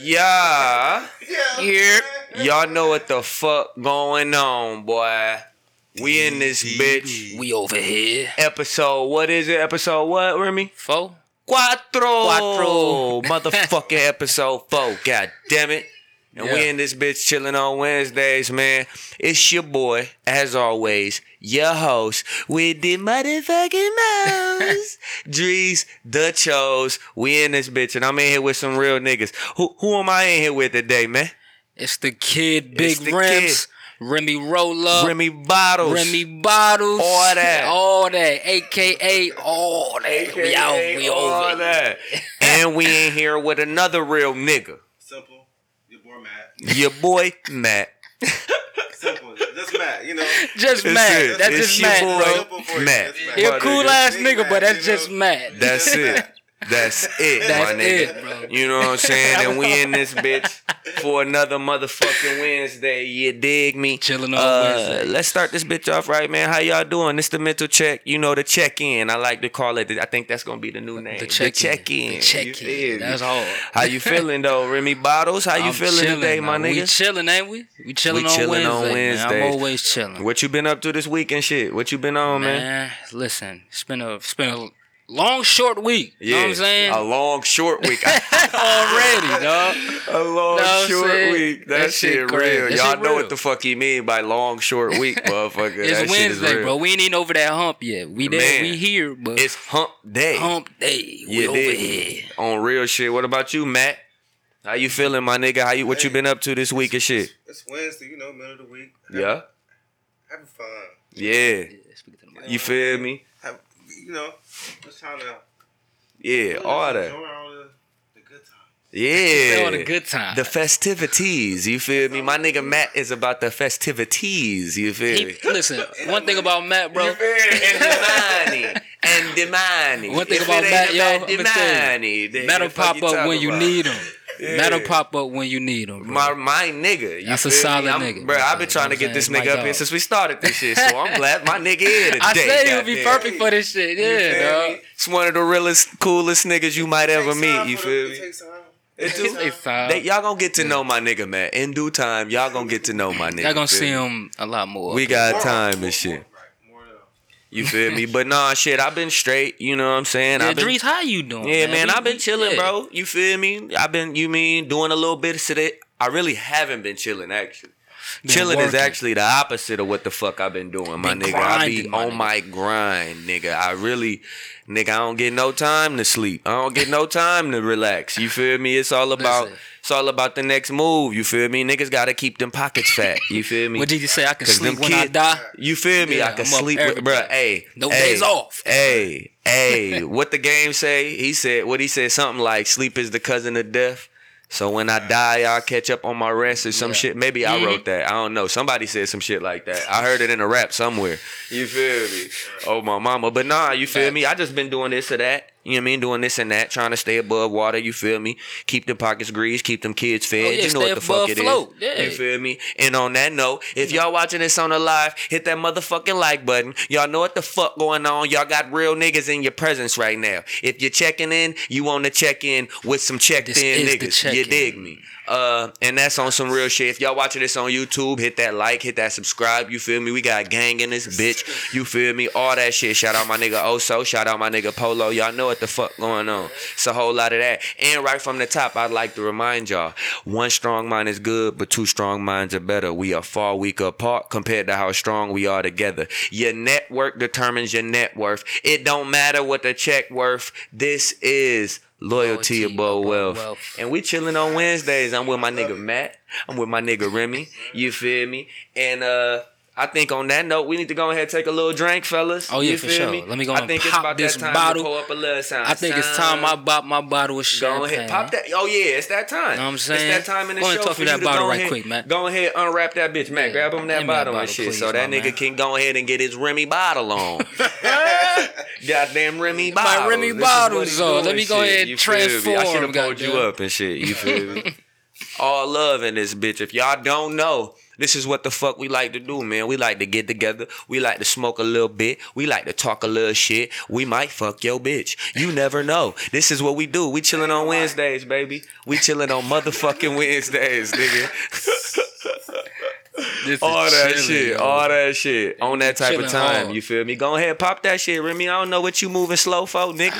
Yeah. Yeah. Yep. Y'all know what the fuck going on, boy. We in this bitch. We over here. Episode, what is it? Episode what, Remy? Four. Quattro. Quattro. Motherfucking episode four. God damn it. And we in this bitch chilling on Wednesdays, man. It's your boy, as always, your host with the motherfucking mouse. Drees, the chose. We in this bitch, and I'm in here with some real niggas. Who who am I in here with today, man? It's the kid, Big the Rims, Remy Rolla, Remy Bottles. Remy Bottles, All that. all that, AKA all that. we out, we all over. that. and we in here with another real nigga. Simple. Your boy Matt. Your boy, Matt. Simple. Just Matt. You know. Just That's Matt. it. That's It's just Matt, boy, bro. Simple for you. Matt. Matt. He a cool ass nigga, Matt, but that's just. Matt. That's it. That's it, That's my nigga. it, bro. You know what I'm saying? And we in this bitch for another motherfucking Wednesday. You dig me? Chilling on Uh, Wednesday. Let's start this bitch off right, man. How y'all doing? This the mental check. You know the check in. I like to call it. I think that's gonna be the new name. The check-in. check in. The check-in. That's hard. How you feeling though, Remy Bottles? How you I'm feeling chilling, today, my man. We chilling, ain't we? We chilling, We on, chilling Wednesday, on Man. I'm always chilling. What you been up to this week and shit? What you been on, man? man, listen, it's been a it's been a long, short week. You know what I'm saying? A long short week. Already, dog. A long Know short saying? week. That, That shit, shit real. That Y'all shit know real. what the fuck he mean by long short week, motherfucker. It's that shit is Wednesday, real. bro. We ain't even over that hump yet. We there, Man, we here, but It's hump day. hump day. We You over dig? here. On real shit. What about you, Matt? How you feeling, my nigga? How you what you been up to this week and shit? It's Wednesday. You know, middle of the week. Yeah? Having fun. Yeah. You feel me? Have, you know, just trying to. Yeah, all that. All the, the good times. Yeah. All the good times. The festivities, you feel me? My nigga Matt is about the festivities, you feel He, me? listen, one thing about Matt, bro. You feel me? And the money. And the money. One thing If about Matt, yo, about the I'ma tell you, money, then Matt'll pop up talking when you about? need him. Yeah. Matt'll pop up when you need them. bro. My my nigga, you That's a solid me? I'm- nigga. Bro, I've been trying to get this nigga My up here since we started this shit, so I'm glad my nigga here today. I said he would be perfect for this shit. Yeah, feel dog. It's one of the realest, coolest niggas you might ever meet. You for feel the- me? It takes time. It do. It takes time. They, y'all gonna get to know my nigga, man. In due time, y'all gonna get to know my nigga. Y'all gonna see him a lot more. We got time and shit. Right. More of You feel me? But nah, shit, I've been straight. You know what I'm saying? Yeah, I've been, Drees, how you doing? yeah, man, I've been chilling, yeah. bro. You feel me? I've been, you mean, doing a little bit of shit. I really haven't been chilling, actually. Chilling is actually the opposite of what the fuck I've been doing, my Been nigga. I be my on nigga. my grind, nigga. I really, nigga, I don't get no time to sleep. I don't get no time to relax. You feel me? It's all about, Listen. it's all about the next move. You feel me? Niggas gotta keep them pockets fat. You feel me? What did you say? I can sleep when I die. You feel me? Yeah, I can I'm sleep with, bro. Hey, No hey, days off. Hey, hey, what the game say? He said, what he said, something like, sleep is the cousin of death. So when I die, I'll catch up on my rest or some Yeah. shit. Maybe I Mhm. wrote that. I don't know. Somebody said some shit like that. I heard it in a rap somewhere. You feel me? Oh my mama. But nah, you feel me? I just been doing this or that. You know what I mean? Doing this and that, trying to stay above water. You feel me? Keep them pockets greased, keep them kids fed. Oh, yeah, you know what the fuck it is. float. Yeah. You feel me? And on that note, if y'all watching this on the live, hit that motherfucking like button. Y'all know what the fuck going on. Y'all got real niggas in your presence right now. If you're checking in, you want to check in with some checked This in niggas. You dig me? Uh, and that's on some real shit. If y'all watching this on YouTube, hit that like, hit that subscribe. You feel me? We got gang in this bitch. You feel me? All that shit. Shout out my nigga Oso. Shout out my nigga Polo. Y'all know what the fuck going on. It's a whole lot of that. And right from the top, I'd like to remind y'all: one strong mind is good, but two strong minds are better. We are far weaker apart compared to how strong we are together. Your network determines your net worth. It don't matter what the check worth. This is. Loyalty, Loyalty above wealth. wealth. And we chilling on Wednesdays. I'm with my nigga Matt. I'm with my nigga Remy. You feel me? And uh I think on that note, we need to go ahead and take a little drink, fellas. Oh, yeah, you for sure. me? Let me go I and think pop it's about this that time bottle. to pull up a little sign. I think it's time I bought my bottle of shit. Go champagne. ahead, pop that. Oh yeah, it's that time. Know what I'm saying? It's that time in the Go show and for toss you that bottle go right ahead, quick, man. Go ahead, unwrap that bitch, man. Yeah. Grab him that bottle and shit, please, so that nigga man. can go ahead and get his Remy bottle on. Goddamn Remy bottle. My. Remy bottles on. Let me go ahead and me? I transform, should have pulled you up and shit. You feel me? All love in this bitch. If y'all don't know, This is what the fuck we like to do, man. We like to get together. We like to smoke a little bit. We like to talk a little shit. We might fuck your bitch. You never know. This is what we do. We chilling on Wednesdays, baby. We chilling on motherfucking Wednesdays, nigga. All that chilling, shit, yo. all that shit on that type of time. hard. You feel me? Go ahead, pop that shit, Remy. I don't know what you moving slow for, nigga.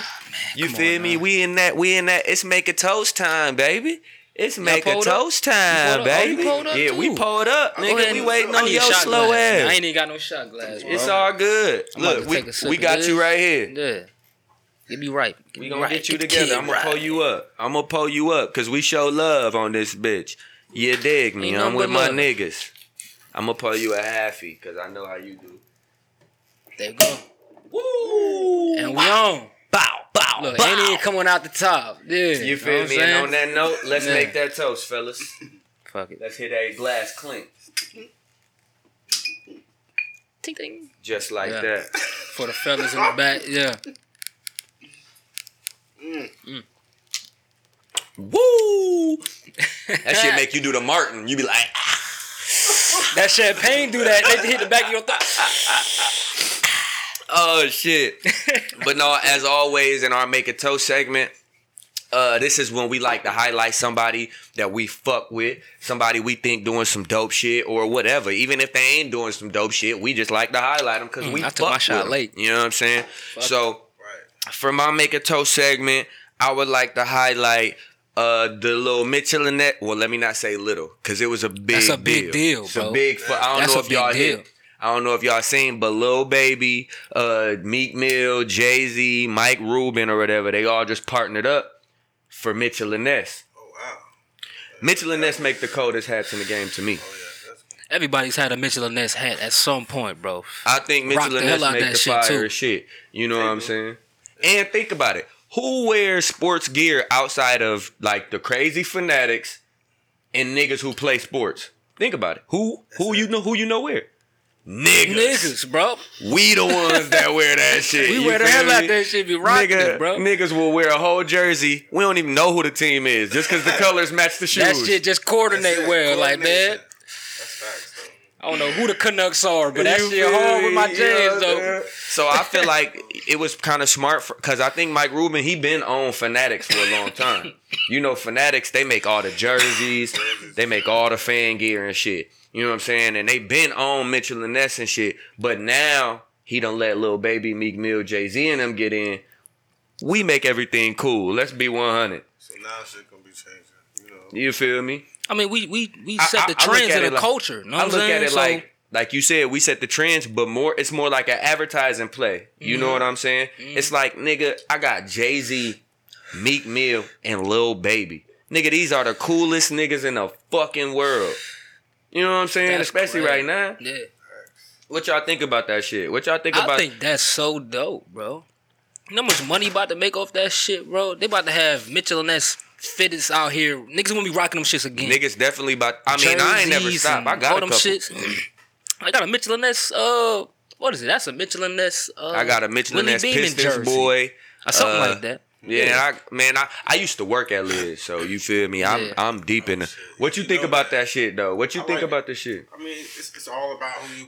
you Ah, come feel on, me? man. We in that. We in that. It's make a toast time, baby. It's make a up? toast time, up? Oh, you baby. up yeah, we too? pulled up, nigga. We waiting on your shot slow glass, ass. I ain't even got no shot glass. Bro. It's all good. I'm Look, we, take a sip we got you right here. Yeah. Get me right. Get We gonna right. get you the together. I'm gonna right. pull you up. I'm gonna pull you up because we show love on this bitch. You dig me? Ain't I'm with my love. niggas. I'm gonna pull you a halfie because I know how you do. There you go. Woo! And we on. Bow, bow, Look, bow. ain't even coming out the top. Yeah. You feel know me? And on that note, let's Yeah. make that toast, fellas. Fuck it. Let's hit a glass clink, Ting ting. just like Yeah. that. For the fellas in the back. Yeah. Mm. Woo! That shit make you do the Martin. You be like, ah. That champagne do that. They hit the back of your thigh. Oh shit. but no, as always in our make a toast segment, uh, this is when we like to highlight somebody that we fuck with, somebody we think doing some dope shit or whatever. Even if they ain't doing some dope shit, we just like to highlight them because Mm, we I fuck took my with shot 'em. late. You know what I'm saying? so Right. for my make a toast segment, I would like to highlight uh the little Mitchell and that. Well, let me not say little, cause it was a big. That's a big deal, It's bro. a big. fu- I don't That's know a if big y'all deal. hit. I don't know if y'all seen, but Lil Baby, uh, Meek Mill, Jay Z, Mike Rubin, or whatever, they all just partnered up for Mitchell and Ness. Oh wow. Mitchell and Ness make the coldest hats in the game to me. Oh yeah. Everybody's had a Mitchell and Ness hat at some point, bro. I think Mitchell the and hell Ness out make the shit, fire too. shit. You know what I'm saying? And think about it. Who wears sports gear outside of like the crazy fanatics and niggas who play sports? Think about it. Who who you know who you know wear? Niggas. Niggas, bro. We the ones that wear that shit. We wear the hell out that shit. Be rocking Nigga, it, bro. Niggas will wear a whole jersey. We don't even know who the team is just because the colors match the shoes. That shit just coordinate That's well, like coordination. man. That's facts though. I don't know who the Canucks are, but that shit hard with my me? jams Yeah, though. man. So I feel like it was kind of smart because I think Mike Rubin he been on Fanatics for a long time. you know, Fanatics they make all the jerseys, they make all the fan gear and shit. You know what I'm saying? And they been on Mitchell and Ness and shit. But now he don't let little baby Meek Mill, Jay Z and them get in. We make everything cool. Let's be 100. So now shit gonna be changing. You know. You feel me? I mean, we we we set I- the I trends in the like- culture. Know I look I'm at it saying? like like you said, we set the trends, but more it's more like an advertising play. You Mm-hmm. know what I'm saying? It's like nigga, I got Jay Z, Meek Mill, and Lil Baby. Nigga, these are the coolest niggas in the fucking world. You know what I'm saying? That's Especially right now. Yeah, What y'all think about that shit? What y'all think I about? I think that's so dope, bro. You know how much money about to make off that shit, bro? They about to have Mitchell and Ness fitteds out here. Niggas gonna be rocking them shits again. Niggas definitely about. I mean, I ain't never Jerseys stopped. I got all a them couple. shits. I got a Mitchell and Ness. Uh, what is it? That's a Mitchell and Ness. Uh, I got a Mitchell and Willie Ness Beeman Pistons jersey. boy. or something uh, like that. Yeah, and I man, I, I used to work at Liz, so you feel me? I'm Yeah. I'm deep in. The, what you You think know about that. that shit though? What you I think like about this shit? I mean, it's, it's all about who you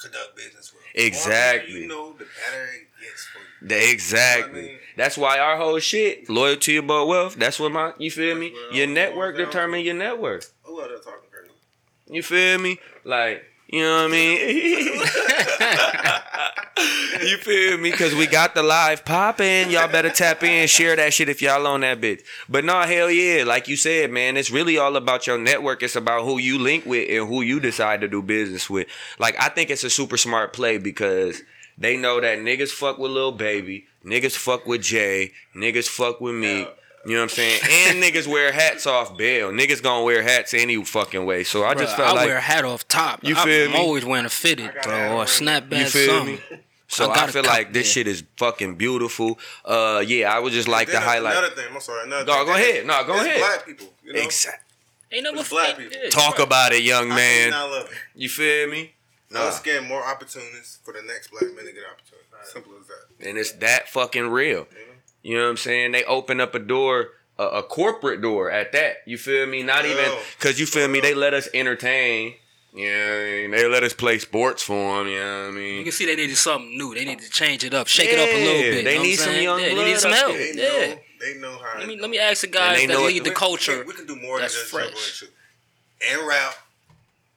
conduct business with. Exactly. The more you know, the better it gets for you. The- exactly. I mean- That's why our whole shit loyalty about wealth. That's what my you feel me? Your network determine your net worth. Oh, who out talking crazy? You feel me? Like you know what I mean? you feel me? Cause we got the live popping. Y'all better tap in, share that shit if y'all on that bitch. But no, hell yeah, like you said, man, it's really all about your network. It's about who you link with and who you decide to do business with. Like I think it's a super smart play because they know that niggas fuck with Lil Baby, niggas fuck with Jay, niggas fuck with me. You know what I'm saying? And niggas wear hats off bail. Niggas gonna wear hats any fucking way. So I Bruh, just felt like. I like wear a hat off top. You feel I'm me? always wearing a fitted, bro, or a snapback, You feel something. me? So I I, feel like this that. shit is fucking beautiful. Uh, yeah, I would just like to highlight. Another thing, I'm sorry. Another No, thing. go ahead. No, go It's ahead. Black people. You know? Exact. Ain't nothing It's black people. Talk about it, young How can you man. not love it? You feel me? Now Nah. let's get more opportunities for the next black man to get opportunities. Simple as that. And it's that fucking real. You know what I'm saying? They open up a door, a, a corporate door at that. You feel me? Not even because you feel me. They let us entertain. Yeah, they let us play sports for them. You know what I mean? You can see they needed something new. They need to change it up, shake it up a little bit. they need some young yeah, They need some help. They Yeah. know. They know how. Let me let me ask the guys that lead the culture. We, we can do more than just fresh. and shoot. And rap.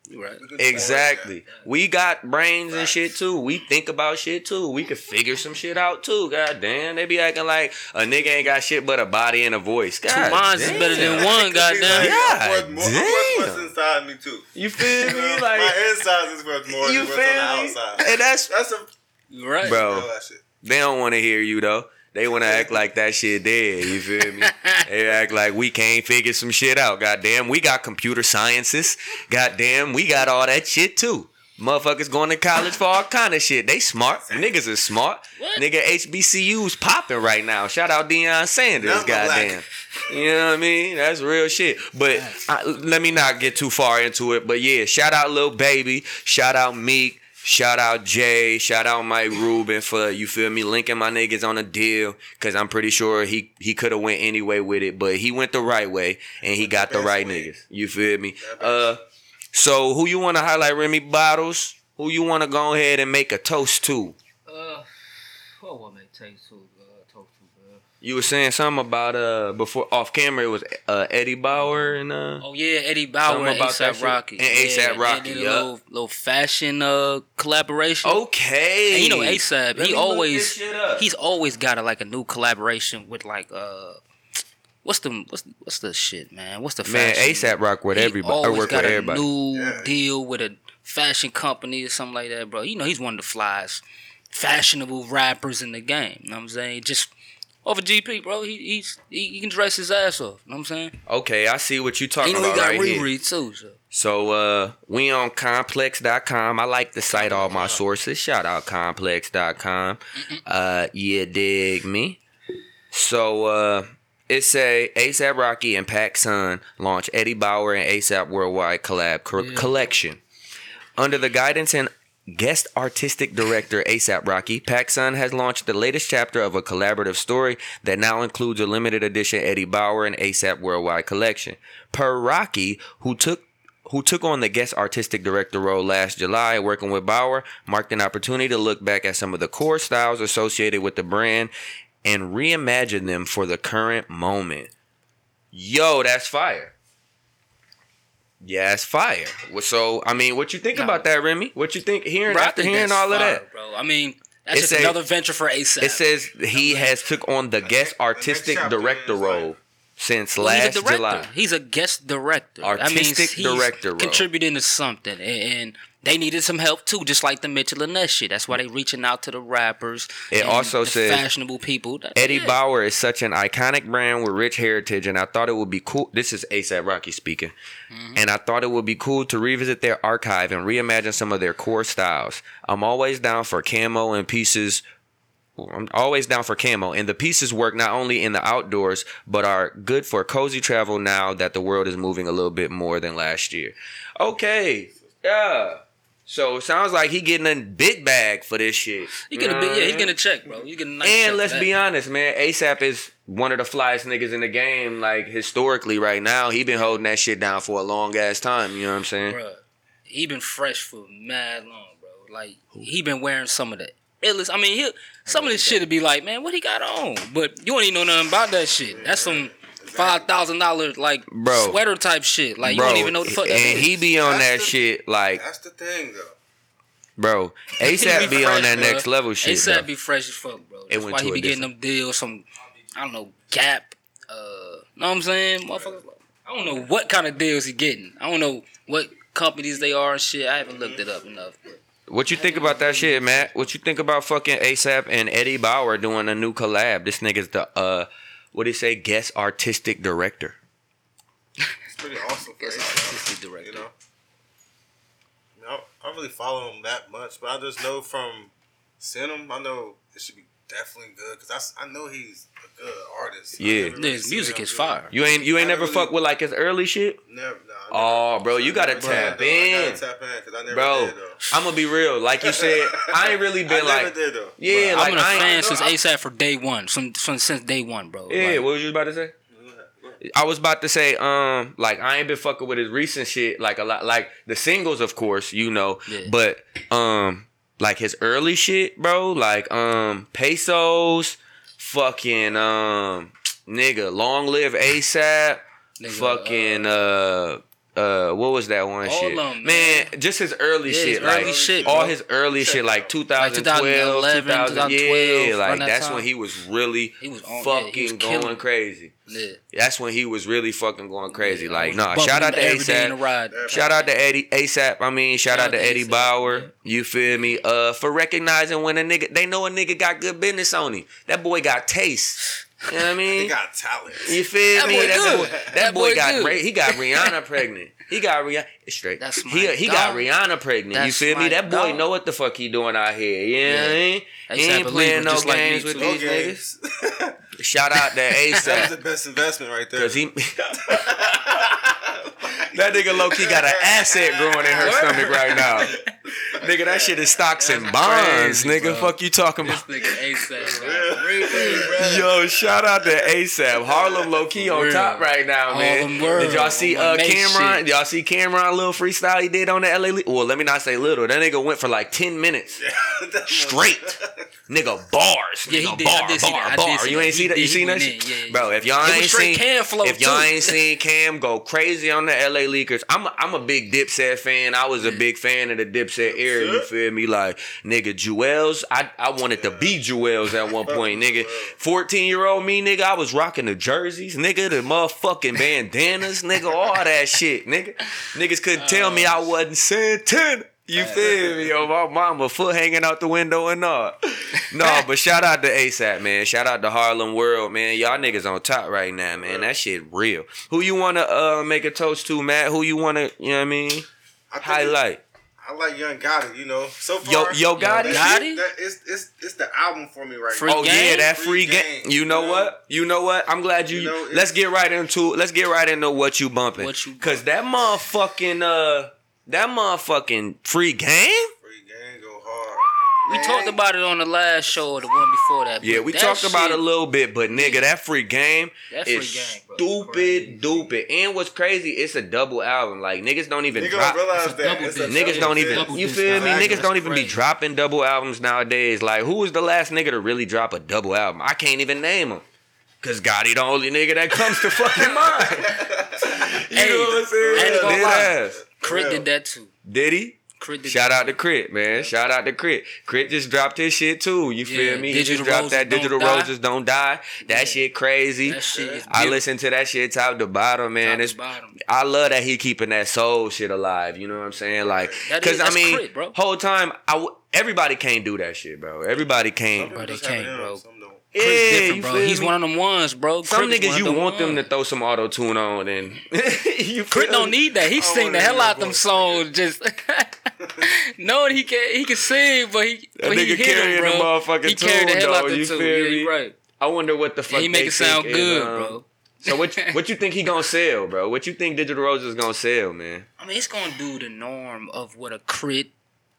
You right. We can do more than Exactly. We got brains and shit too. We think about shit too. We could figure some shit out too. God damn. They be acting like a nigga ain't got shit but a body and a voice. God Two minds is damn. better than one. It could be like, Yeah, I'm worth more- I'm worth damn. what's inside me too. You feel me? Like My Like inside is worth more you than feel what's me? on the outside. And that's That's a right. bro. real shit. They don't want to hear you though. They want to act like that shit dead. You feel me? they act like we can't figure some shit out. Goddamn, we got computer sciences. Goddamn, we got all that shit too. Motherfuckers going to college for all kind of shit. They smart. Niggas is smart. What? Nigga HBCU's popping right now. Shout out Deion Sanders. Number goddamn. black. You know what I mean? That's real shit. But I, let me not get too far into it. But yeah, shout out Lil Baby. Shout out Meek. Shout out Jay. Shout out Mike Rubin for you feel me linking my niggas on a deal. Cause I'm pretty sure he he could have went anyway with it, but he went the right way and he got the the right way. niggas. You feel me? Uh, so who you want to highlight? Remy Bottles. Who you want to go ahead and make a toast to? Uh, what would make taste to uh, toast to, bro? You were saying something about uh before off camera. It was uh Eddie Bauer and uh. Oh yeah, Eddie Bauer and about ASAP. Rocky. And A$AP yeah, Rocky, They did little, little fashion uh collaboration. Okay. And you know ASAP, he always this shit up. he's always got a, like a new collaboration with like uh what's the what's what's the shit man? What's the fashion? man? ASAP rock with He everybody. Or always work got with a everybody. new Yeah. deal with a fashion company or something like that, bro. You know he's one of the flies fashionable rappers in the game. You know what I'm saying? Just over GP, bro. He he's he, he can dress his ass off. You know what I'm saying? Okay, I see what you And talking you know he got right here. Riri too. So. So uh we on complex.com. I like to cite all my sources. Shout out complex.com. Uh yeah, dig me. So uh it say ASAP Rocky and PacSun launch Eddie Bauer and ASAP Worldwide collab co- Yeah. collection. Under the guidance and guest artistic director ASAP Rocky, PacSun has launched the latest chapter of a collaborative story that now includes a limited edition Eddie Bauer and ASAP Worldwide collection. Per Rocky, who took who took on the guest artistic director role last July, working with Bauer, marked an opportunity to look back at some of the core styles associated with the brand and reimagine them for the current moment. Yo, that's fire. Yeah, it's fire. So, I mean, what you think Nah. about that, Remy? What you think hearing Bro, I after think hearing that's all of fire, that? bro. I mean, that's It just say- another venture for ASAP. It says he has took on the guest artistic chapter director is like- role since Well, last he's a director. July. He's a guest director. Artistic he's director role. contributing to something, and, and they needed some help too, just like the Mitchell and Ness shit. That's why they reaching out to the rappers. It and also says fashionable people. That- Eddie yeah. Bauer is such an iconic brand with rich heritage, and I thought it would be cool. This is ASAP Rocky speaking, Mm-hmm. and I thought it would be cool to revisit their archive and reimagine some of their core styles. I'm always down for camo and pieces. I'm always down for camo, and the pieces work not only in the outdoors but are good for cozy travel now that the world is moving a little bit more than last year. Okay, yeah. So it sounds like he getting a big bag for this shit. He get a You big, yeah, I he mean? getting a check, bro. You getting a nice And check let's for be honest, man. ASAP is one of the flyest niggas in the game. Like historically, right now, he been holding that shit down for a long ass time. You know what I'm saying? Bruh, he been fresh for mad long, bro. Like he been wearing some of the illest. I mean, he some of this shit would be like, man, what he got on? But you don't even know nothing about that shit. That's some five thousand dollar like Bro. sweater type shit. Like bro, you don't even know what the fuck and he be on that the- shit like, That's the thing, though. bro. ASAP be on fresh, that bruh. next level shit. ASAP though. be fresh as fuck, bro. That's went why he be getting them deals. Some I don't know Gap. Uh, know what I'm saying, motherfuckers. I don't know what kind of deals he getting. I don't know what companies they are and shit. I haven't looked it up enough. But What you think about that shit, Matt? What you think about fucking ASAP and Eddie Bauer doing a new collab? This nigga's the uh, what do you say, guest artistic director. It's pretty awesome. For guess artistic director. You know. I, mean, I don't- really follow him that much, but I just know from seeing him, I know it should be definitely good because I, I know he's a good artist. Yeah. never really His music is do- fire. You ain't you ain't I never really- fuck with like his early shit. Never. Nah, I Oh, bro, you gotta I tap did. I in. gotta tap in because I never Bro, did, though. I'm gonna be real. Like you said, I ain't really I been never like, did, though. yeah, I've like been a I ain't- fan since ASAP for day one. From, from since day one, bro. yeah. Like, What was you about to say? I was about to say, um, like I ain't been fucking with his recent shit, like a lot, like the singles, of course, you know, Yeah. but um, like his early shit, bro, like um, pesos, fucking um, nigga, long live ASAP, Nigga, fucking uh. Uh, what was that one All shit? of 'em, man, just his early Yeah, shit, his like early shit, all bro. his early shit, like 2012, 2011, 2000, yeah, 2012, like around that that's when he was really He was on- yeah, fucking was going killing. crazy. Yeah. That's when he was really fucking going crazy. I like, nah, shout out to him every day in the ASAP. Shout out to Eddie ASAP. I mean, shout, out to Eddie Bauer. yeah. You feel me? Uh, for recognizing when a nigga, they know a nigga got good business on him. That boy got taste. You know what I mean? He got talent. You feel That me? boy that boy, that That boy boy got good. Ri- he got Rihanna pregnant. He got Rihanna straight. That's he my he got dog. Rihanna pregnant. you That's feel me? That boy dog. know what the fuck he doing out here. You know what I Yeah. mean? He ain't playing no just like games with too. No these niggas. games. Shout out to that That's the best investment right there. Cause he That nigga low key got an asset growing in her stomach right now. Nigga, that shit is stocks and bonds. crazy, nigga, bro. fuck you talking This about? nigga ASAP. Yo, shout out to ASAP. Harlem low key on top right now, man. Did y'all see On my uh Cam'ron? shit. Y'all see Cam'ron little freestyle he did on the LA? Le- Well, let me not say little. That nigga went for like 10 minutes. Straight. Nigga bars. Yeah, he Nigga, did. Bar, did see bar, bar. see you ain't see that? You did. seen that shit? Yeah, yeah. Bro, if y'all It ain't seen Cam flow, if y'all too. ain't seen Cam go crazy on the LA Leakers, I'm a, I'm a big Dipset fan. I was a big fan of the Dipset era. You feel me? Like nigga, Juelz. I I wanted to be Juelz at one point, nigga. 14 year old me, nigga. I was rocking the jerseys, nigga, the motherfucking bandanas, nigga, all that shit, nigga. Niggas couldn't tell me I wasn't Santana. You feel me? Yo, my mama foot hanging out the window and all. No, but shout out to ASAP, man. Shout out to Harlem World, man. Y'all niggas on top right now, man. That shit real. Who you wanna uh make a toast to, Matt? Who you wanna, you know what I mean? I Highlight. I like Yo Gotti, you know. So Yo, far, yo, Gotti. that, Gotti? that- it's, it's, it's the album for me right Free now. Oh yeah, that Free free game. game, You know you know? what? You know what? I'm glad you. You know, let's get right into. Let's get right into what you bumping. What you Cause that motherfucking uh, that motherfucking free game. Free game go hard. We talked about it on the last show or the one before that. Yeah, we that talked about it a little bit, but nigga, that free game That is free game, bro, stupid, stupid. And what's crazy, it's a double album. Like niggas don't even Niggas drop. don't realize that. double It's. Niggas double don't even, double you feel me? Niggas don't even be dropping double albums nowadays. Like, who was the last nigga to really drop a double album? I can't even name him. Cause Gotti the only nigga that comes to fucking mind. you Hey, know what I'm saying? I ain't gonna lie. Crit did that too. Did he? Crit did Shout out to Crit, man. Shout out to Crit. Crit just dropped his shit too. You feel Yeah, me? He just dropped Roses that Don't Digital Die. Roses Don't Die. That shit crazy. That shit is I listen to that shit top to bottom, man. Top to It's, bottom. I love that he keeping that soul shit alive. You know what I'm saying? Like, cause I that's mean, Crit, bro. whole time, I w- everybody can't do that shit, bro. Everybody can't. people Bro, they just have it can't, in bro. Yeah, different, bro. He's me? one of them ones, bro. Some Crit niggas you them want them to throw some auto tune on, and you Crit don't need that. He sing the hell out them songs. Just knowing he can, he can sing, but he, That but he nigga hit carrying him, the bro. motherfucking he carried the tune, hell out the you tune. feel me? right. I wonder what the fuck And he make it sound think is, good, um, bro. So what? What you think he gonna sell, bro? What you think Digital Rose is gonna sell, man? I mean, it's gonna do the norm of what a crit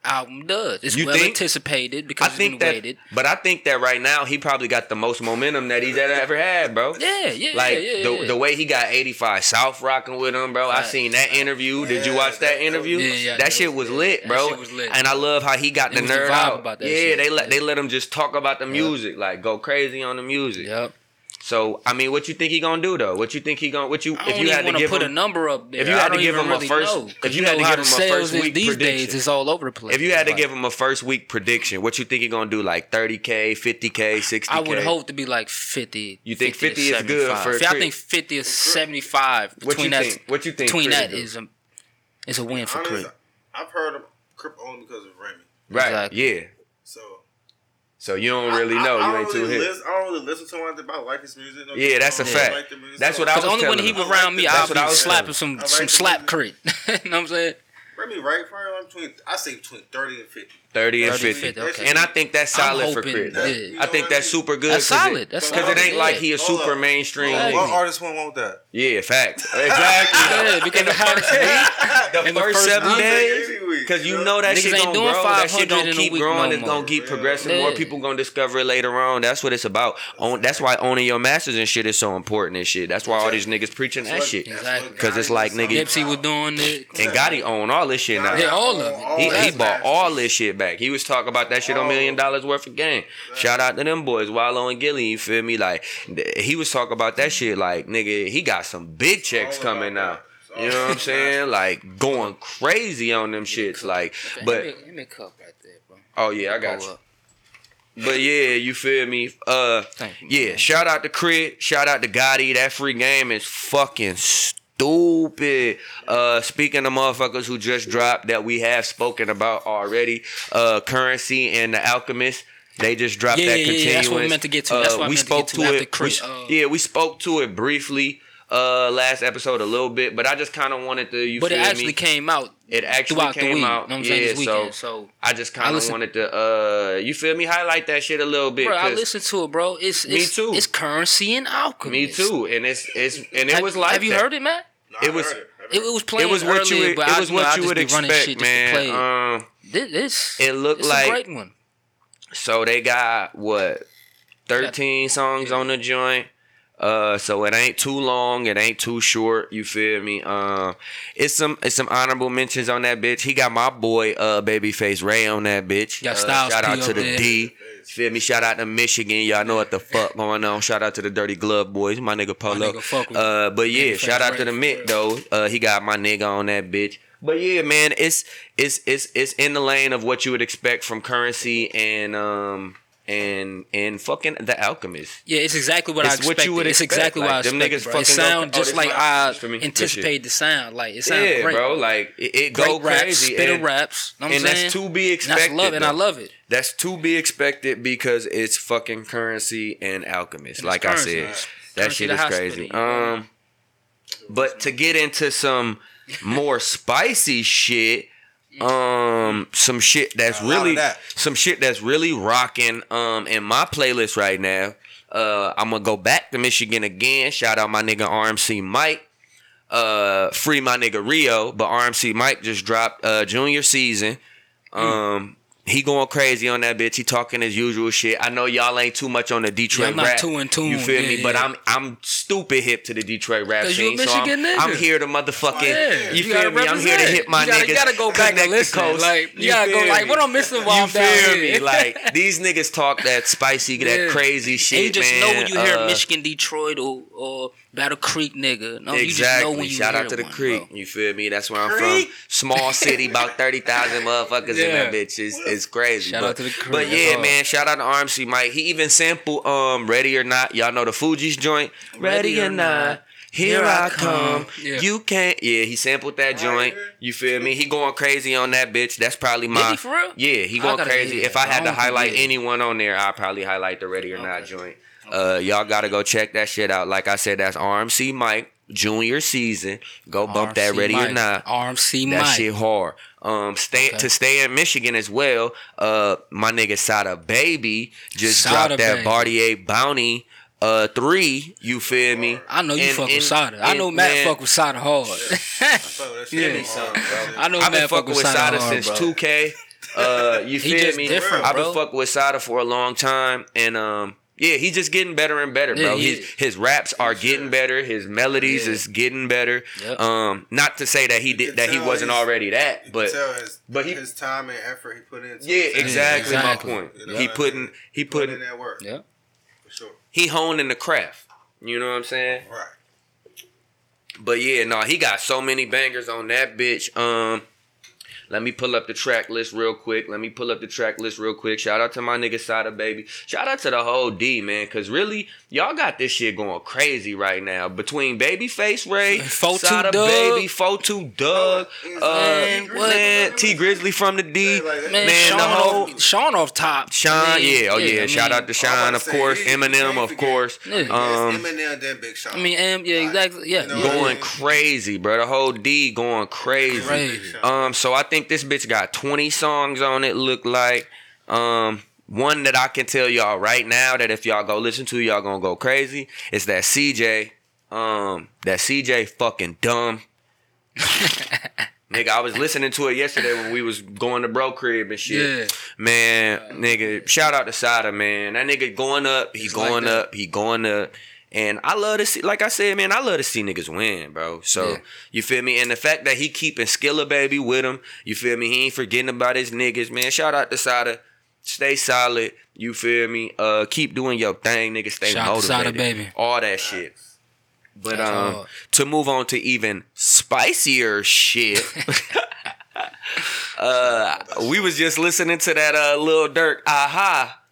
album does. It's You well think? anticipated because I think it's been that, waited. but I think that right now he probably got the most momentum that he's ever had, bro. Yeah, yeah, Like yeah, yeah, the yeah. the way he got 85 South rocking with him, bro. I seen that interview. Did you watch that interview? Yeah, yeah, that shit was lit, That bro. shit was lit. And I love how he got It the was the nerd vibe out. about that yeah, shit. they let Yeah. they let him just talk about the music, like go crazy on the music. Yep. So I mean, what you think he gonna do though? What you think he gonna? What you I if don't you had to give put him? a number up there. if you had to give even him a first- know, 'cause if you know had to give him a first week these prediction. days, it's all over the place. If you had to Like, give him a first week prediction, what you think he gonna do? Like thirty k, fifty k, sixty k. I would hope to be like fifty. You think 50 50 is good for I think fifty is seventy-five. What Between you that, think? What you think? between Crit that do? is a is a win for Crip. I've heard of Crip only because of Remy. right? Exactly. Yeah. So So you don't really I, know. I, you don't ain't too really hip. listen, I don't really listen to him about like his music. No, Yeah, that's a I don't fact. like the music. That's what I Because was only when telling he him. was around me, I'll be was slapping some some slap music. Crit. you know what I'm saying? Remy right probably like between I say between thirty and fifty. 30 and 30, 50. 50, okay. And I think that's solid for hoping Crit. that- You I think that's mean? super good. That's 'cause solid. It, That's Because it solid, ain't like he a Hold super up. mainstream. Right. What artist one want that? Yeah, fact. Exactly. Yeah, because of how the In the first first seven days. Cause you know that Niggas shit ain't gonna doing grow. That shit 500 gonna keep growing. no it's more. gonna keep progressing. More people gonna discover it later on. That's what it's about. Own, that's why owning your masters and shit is so important and shit. That's why all these niggas preaching that shit. Exactly. Cause it's like nigga, Nipsey was doing it. and Gotti own all this shit now. Yeah, all of it. He, he bought all this shit back. He was talking about that shit on million dollars worth of game. Shout out to them boys, Wallo and Gillie. You feel me? Like th- he was talking about that shit. Like nigga, he got some big checks coming out. You know what I'm saying? Like going crazy on them shits. Like, but give me cup right there, bro. oh yeah, I got you. But yeah, you feel me? Uh, you. yeah. man. Shout out to Crit. Shout out to Gotti. That free game is fucking stupid. Uh, speaking of motherfuckers who just dropped that we have spoken about already, uh, Currency and the Alchemist. They just dropped Yeah, that yeah, yeah, that's what we meant to get to. That's Uh, what I we meant to spoke get to, to it. Crit, we- uh, yeah, we spoke to it briefly uh last episode a little bit, but I just kind of wanted to. You But it actually me? came out It actually throughout the came week. out. You know what I'm yeah, saying? This weekend. so So, I just kind of wanted to. uh You feel me? Highlight that shit a little bit. bro, I listened to it, bro. It's, Me too. It's currency and alchemy. Me too, and it's it's and it Have, was like have you that. heard it, man? No, It was- heard it. It, was playing It was what you earlier, would, but it I, was what I you would expect, shit just to play man. it. Um, This, this it looked it's like- a great one. so they got what thirteen songs on the joint. Uh, so it ain't too long, it ain't too short. You feel me? Um, it's some it's some honorable mentions on that bitch. He got my boy uh Babyface Ray on that bitch. Got Uh, Styles shout out to the there. D. Feel me? Shout out to Michigan. Y'all know what the fuck going on. Shout out to the Dirty Glove Boys. My nigga Polo. nigga fuck with uh, but yeah, Babyface shout out to the Mick though. Uh, he got my nigga on that bitch. But yeah, man, it's it's it's it's in the lane of what you would expect from Currency and um and and fucking The Alchemist. Yeah, it's exactly what I It's what you would it's expect. exactly what I Like, them expected. niggas bro. It fucking go- sound oh, just this like I. Anticipated the sound. Like it sounds Yeah, great, bro. Like it, it go raps, crazy. spit and, raps. Know what and I'm saying? that's to be And expected. I love it, and I love it. That's to be expected because it's fucking currency and alchemist. And like it's I currency. said, It's that currency shit is crazy. Um, but to get into some more spicy shit, um, some shit that's A lot of really that. some shit that's really rocking um in my playlist right now. Uh, I'm gonna go back to Michigan again. Shout out my nigga RMC Mike. Uh, free my nigga Rio, but RMC Mike just dropped uh junior season. Um, he going crazy on that bitch. He talking his usual shit. I know y'all ain't too much on the Detroit Yeah, I'm not rap. too in tune. You feel Yeah, me? But. I'm I'm stupid hip to the Detroit rap 'Cause you a scene. so I'm, Michigan nigga. I'm here to motherfucking. Yeah, you, you feel me? I'm here to hit my You gotta- niggas. you gotta go back and connect the listen. coast. Like, you gotta go feel like, what I'm missing while you I'm down feel here? me? Like these niggas talk that spicy, that Yeah. crazy shit, and you just man. know when you hear Uh, Michigan, Detroit, or, or Battle Creek, nigga. No, exactly. you just know when Shout hear out to the one, creek. bro. You feel me? That's where I'm Creek. from. Small city, about thirty thousand motherfuckers in that bitch. It's, it's crazy. Shout but, out to the creek. But yeah, hard. man. Shout out to RMC Mike. He even sampled um "Ready or Not." Y'all know the Fugees' joint. Ready or not. Here I come. Yeah. You can't. Yeah, he sampled that joint. You feel me? He going crazy on that bitch. That's probably my. he for real? Yeah, he going crazy. If. I had I to highlight anyone on there, I'd probably highlight the Ready or Not joint. Uh, y'all gotta go check that shit out. Like I said, that's RMC Mike Junior season. Go bump that RMC Ready or Not. RMC That Mike. shit hard. Um, stay Okay. to stay in Michigan as well. Uh, my nigga Sada Baby just Sada dropped that Baby. Bartier Bounty. Uh, three. You feel me? I know you And- fuck and- with Sada. I know Matt man, fuck with Sada hard. Fuck with that shit. Yeah. Give me some, bro. I know I've been Matt fuck fucking with with Sada Sada hard, since two K. Uh, you He feel just me? different, I've been bro. fucking with Sada for a long time, and um, yeah, he's just getting better and better, Yeah, bro. he his is. his raps are getting better. His melodies Yeah. is getting better. Yep. Um, not to say that he did that he wasn't he's- already that, You but can tell his, but he- his time and effort he put into yeah, it. exactly, exactly. my point. You know he what I putting mean? he Put putting in that work. yeah. For sure. he honing the craft. You know what I'm saying? Right. But yeah, no, he got so many bangers on that bitch. Um, let me pull up the track list real quick. Let me pull up the track list real quick. Shout out to my nigga Sada Baby. Shout out to the whole D man, cause really y'all got this shit going crazy right now. Between Babyface Ray, Fotu Sada Doug. Baby, 42 Dugg, uh, Man, what? man, Tee Grizzley from the D, Yeah, like that. Man, man, Sean, the whole. off, Sean off top. Sean, I yeah, oh yeah, I shout out to I'm Sean, of to say, course, he- he Eminem, of course. Yeah. Um, Eminem, then Big Sean. I mean, M, yeah, exactly. Yeah, You know, yeah. going crazy, bro. The whole D going crazy. Crazy. Um, so I think this bitch got 20 songs on it. Look like, um, one that I can tell y'all right now that if y'all go listen to, y'all gonna go crazy. It's that CJ. Um, that CJ fucking dumb. nigga, I was listening to it yesterday when we was going to bro crib and shit. Yeah. Man, nigga, shout out to Sada, man. That nigga going up, he like going that. up, he going up. And I love to see, like I said, man, I love to see niggas win, bro. So Yeah. you feel me? And the fact that he keeping Skilla baby with him, you feel me? He ain't forgetting about his niggas, man. Shout out to Sada. Stay solid. You feel me? Uh, keep doing your thing, nigga. Stay Shout out to motivated. Sada, baby. All that shit. But um, to move on to even spicier shit. uh, we was just listening to that uh Lil Durk. Aha.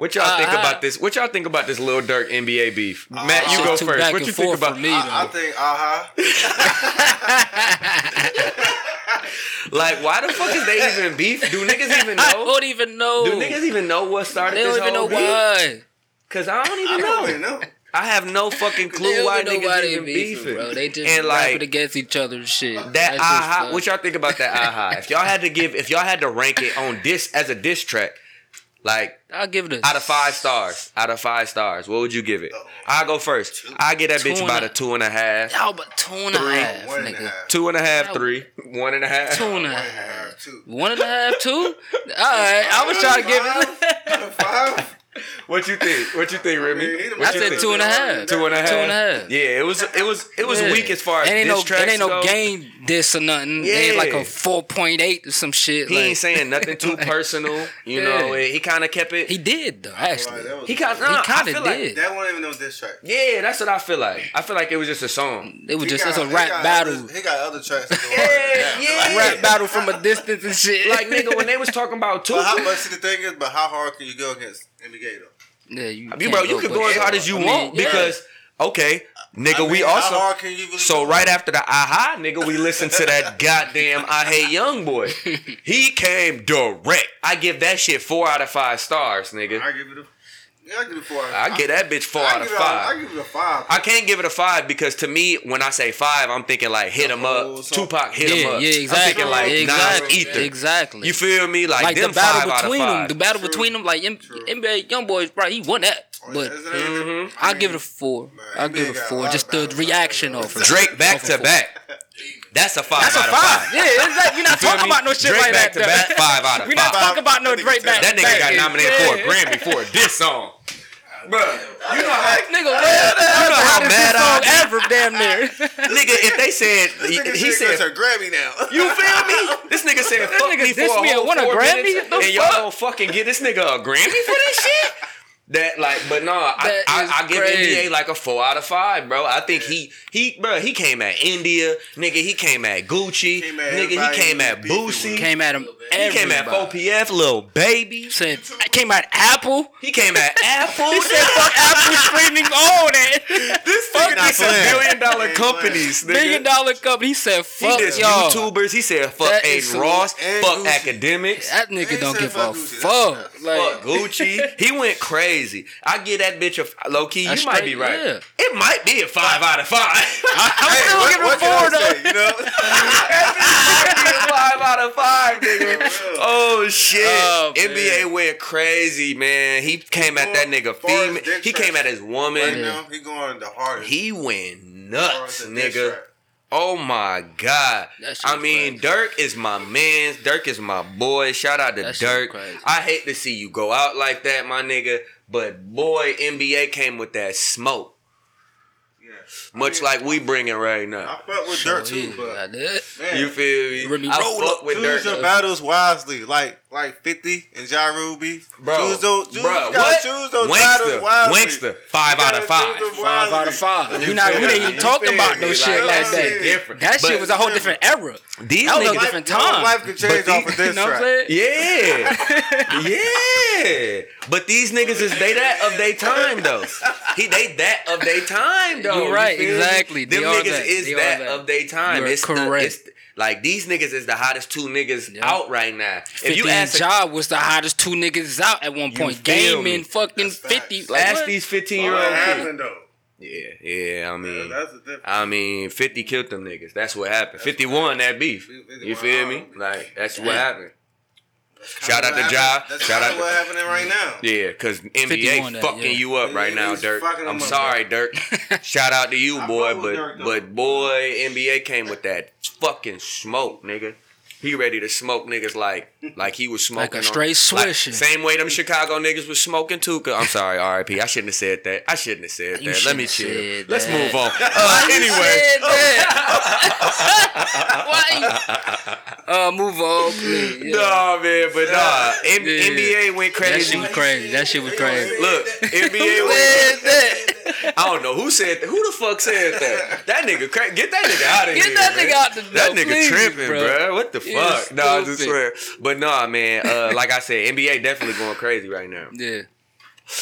What y'all think Aha. about uh, this? What y'all think about this Lil Durk NBA beef? Uh, Matt, you go first. What you think about? me, I, I though. think uh-huh. aha. Like, why the fuck is they even beef? Do niggas even I don't even know. Do niggas even know what started they this don't even know whole beef? why. Cause I don't I even don't know. even know. I have no fucking clue don't why even why niggas even beefing, beefing, bro. They just and rapping like against each other and shit. That That's aha, what y'all think about that aha? If y'all had to give, if y'all had to rank it on this as a diss track, like I'll give it a out of five stars, out of five stars, what would you give it? Oh, I'll go first. I get that Two bitch about a- a two and a half, Y'all but two and a Three. half, One and a nigga. half. two and a half, That- three, one and a half. Two and a One and a half. half, two. One and a half, two? Alright, I was trying to give it. Out of five? What you think? What you think, Remy? I mean, he the What I said think? two and a half. Two and a half. Two and a half. Yeah, it was it was it was Yeah. weak as far as it ain't diss no, tracks It ain't no go. game diss or nothing. It ain't like a 4.8 or some shit. He like, ain't saying nothing too personal. You Yeah. know, he kind of kept it. He did, though, actually. Like, that was- He kind He kinda feel like- did. That wasn't even no diss track. Yeah, that's what I feel like. I feel like it was just a song. It was He just got- it's a rap got battle. Other, he got other tracks. Yeah, harder than that. yeah. Rap battle from a distance and shit. Like nigga, when they was talking about But how Tupac, much the thing is, but how hard can you go against NBA though? yeah, you, you can't bro, you could but- go as hard as you I mean, want yeah. because okay, nigga, I mean, we also hard can you really so go? right after the aha, nigga, we listened to that goddamn I hate young boy. He came direct. I give that shit four out of five stars, nigga. I give it a. Yeah, I give it a four. I give that bitch four I out of give it a- I five. give it a five. I can't give it a five because to me, when I say five, I'm thinking like hit The him up, song. Tupac hit him yeah, up. yeah, I'm exactly. thinking like exactly. Nas Ether. Exactly. You feel me? Like, like them the battle five out of between them, the battle True. between them, like M- True. NBA young boys, right? He won that, but Isn't that even- Mhm. I I'll give it a four. Man, I'll give it a four. Just the reaction there, of it. Drake back to back. That's a five That's out a of five. five. Yeah, it's like, we're not feel talking about no shit Drake like back that. to back, five out of We're not talking about no That nigga Drake back. That nigga back got nominated yeah. for a Grammy for this song. Bro, you know how Nigga, what? That's know the how hottest mad I am? ever, damn near. nigga, if they said This he shit said gets a Grammy now. You feel me? This nigga said That fuck nigga me for dissed a me and whole won a four Grammy? minutes, and y'all don't fucking get this nigga a Grammy for this shit. That like, but no, I, I, I give crazy. NBA like a four out of five, bro. I think he he bro he came at India, nigga. He came at Gucci, Came at nigga. He everybody came he at was beefing Boosie. with. Came at him. He came at everybody. 4PF, little baby. Said, I came at Apple. He came at Apple. He said, fuck Apple streaming all that. this Fuck nigga not did some playing. billion dollar Ain't companies, nigga. Million dollar company. He said, He fuck did y'all. YouTubers. He said fuck That is Adin some- Ross, and fuck Gucci. academics. That nigga He don't said give fuck a Gucci. fuck. That's- Like, Fuck Gucci. He went crazy. I get that bitch a low key. You That's might be right. yeah. It might be a five out of five. I'm Hey, still what- giving what a can I four though. say, You know. five out of five, nigga. Oh shit! Oh, NBA went crazy, man. He came at that nigga female. He came at his Right woman. now, he going the hardest. He went nuts, as the diss nigga. Oh my god! I mean, crazy. Durk is my man. Durk is my boy. Shout out to That Durk. crazy. I hate to see you go out like that, my nigga. But boy, NBA came with that smoke, Yeah. Much I mean, like we bringing right now. I fuck with Durk too, but I did. man, You feel me? Remy I roll fuck up, with choose Durk. your battles wisely, like like Fifty and Ja Rule beef. Bro, choose those, choose, bro, you gotta what? choose those Wankster, battles wisely. Wankster, five out of five. Five out of five. You We not. We me? ain't even You talking feel about no shit Like, like that that. shit different. That But shit was a whole different era. These That was a different time. life could change But off of this You know what I'm track. saying? yeah, yeah. But these niggas is they that of they time though. He they that of they time though. You're You right, exactly. Them They are niggas that. is They that, that. of they time. You're it's The, correct. it's like these niggas is the hottest two niggas Yeah. out right now. If you ask a- Ja was the hottest two niggas out at one point. feel Game in fucking That's 50. Like, ask what? these fifteen year old kids. happened though? Yeah, yeah. I mean, That's the difference. I mean, 50 killed them niggas. That's what happened. 50 won that beef. 50 You feel me? Like, that's what happened. Shout out to What Ja. That's Shout out kinda what happening right now. yeah, because 51 NBA that, fucking yeah. you up right now, Durk. I'm up, sorry, Durk. Shout out to you, boy, but Durk, but boy, NBA came with that fucking smoke, nigga. He ready to smoke niggas like like he was smoking Like a on- straight like, same way them Chicago niggas was smoking too. 'cause- I'm sorry, RIP. I shouldn't have said that. I shouldn't have said You that. Let me chill. have Let's that. move on. Uh, anyway. Why? uh, move on, please. Yeah. Nah, man, but nah. M- Yeah. NBA went crazy. That crazy. shit was crazy. That shit was crazy. Look, NBA Who went said that? I don't know who said that. Who the fuck said that? That nigga, cra- get that nigga out of here. Get that man. nigga out the That nigga please, tripping, bro. bro. What the He fuck? is Nah, I just swear. But nah, man. Uh, like I said, NBA definitely going crazy right now. Yeah.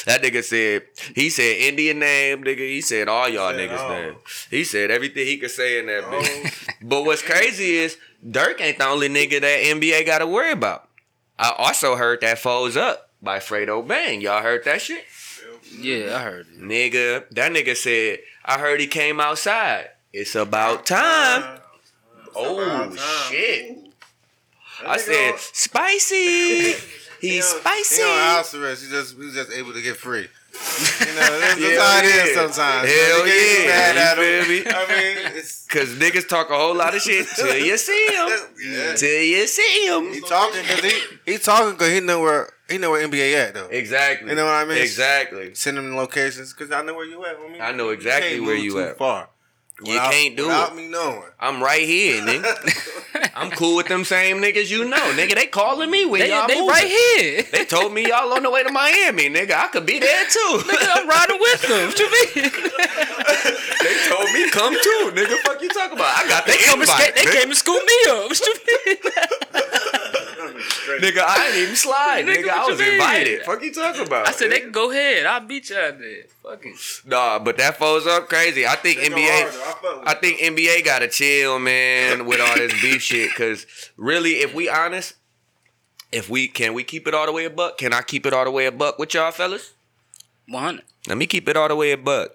That nigga said he said Indian name, nigga. He said all y'all Said niggas all. name. He said everything he could say in that Oh. bitch. But what's crazy is Durk ain't the only nigga that NBA got to worry about. I also heard that "Foes Up" by Fredo Bang. Y'all heard that shit? Yeah, I heard it. Nigga, that nigga said, I heard he came outside. It's about time. Oh, about time. shit. I said, spicy. he He's on- spicy. He on house arrest. He just he was just able to get free. You know, that's, that's how it is sometimes. Hell yeah. Mad You at feel me? I mean, Cause niggas talk a whole lot of shit till you see him. yeah. Till you see him. He talking because he he talking because he know where he know where NBA at though. Exactly. You know what I mean? Exactly. Send him locations because I know where you at. Homie. I know exactly can't where you at. Far. You can't do without it. me knowing. I'm right here, nigga. I'm cool with them same niggas you know. Nigga, they calling me when They, y'all they moving. right here. They told me y'all on the way to Miami, nigga. I could be there too. Nigga, I'm riding with them. What you mean? they told me come too, nigga. Fuck you talking about? I got the They come and invite, skate, they nigga. came and scoop me up. What you mean? Nigga, I didn't even slide, Nigga, nigga. I was you mean? invited. Fuck you talking about? I said they can go ahead. I'll beat you out there. Fucking. Nah, but that foes up crazy. I think They NBA. hard. I I it. think NBA got to chill, man, with all this beef shit. Cause really, if we honest, if we can we keep it all the way a buck? Can I keep it all the way a buck with y'all fellas? 100. Let me keep it all the way a buck.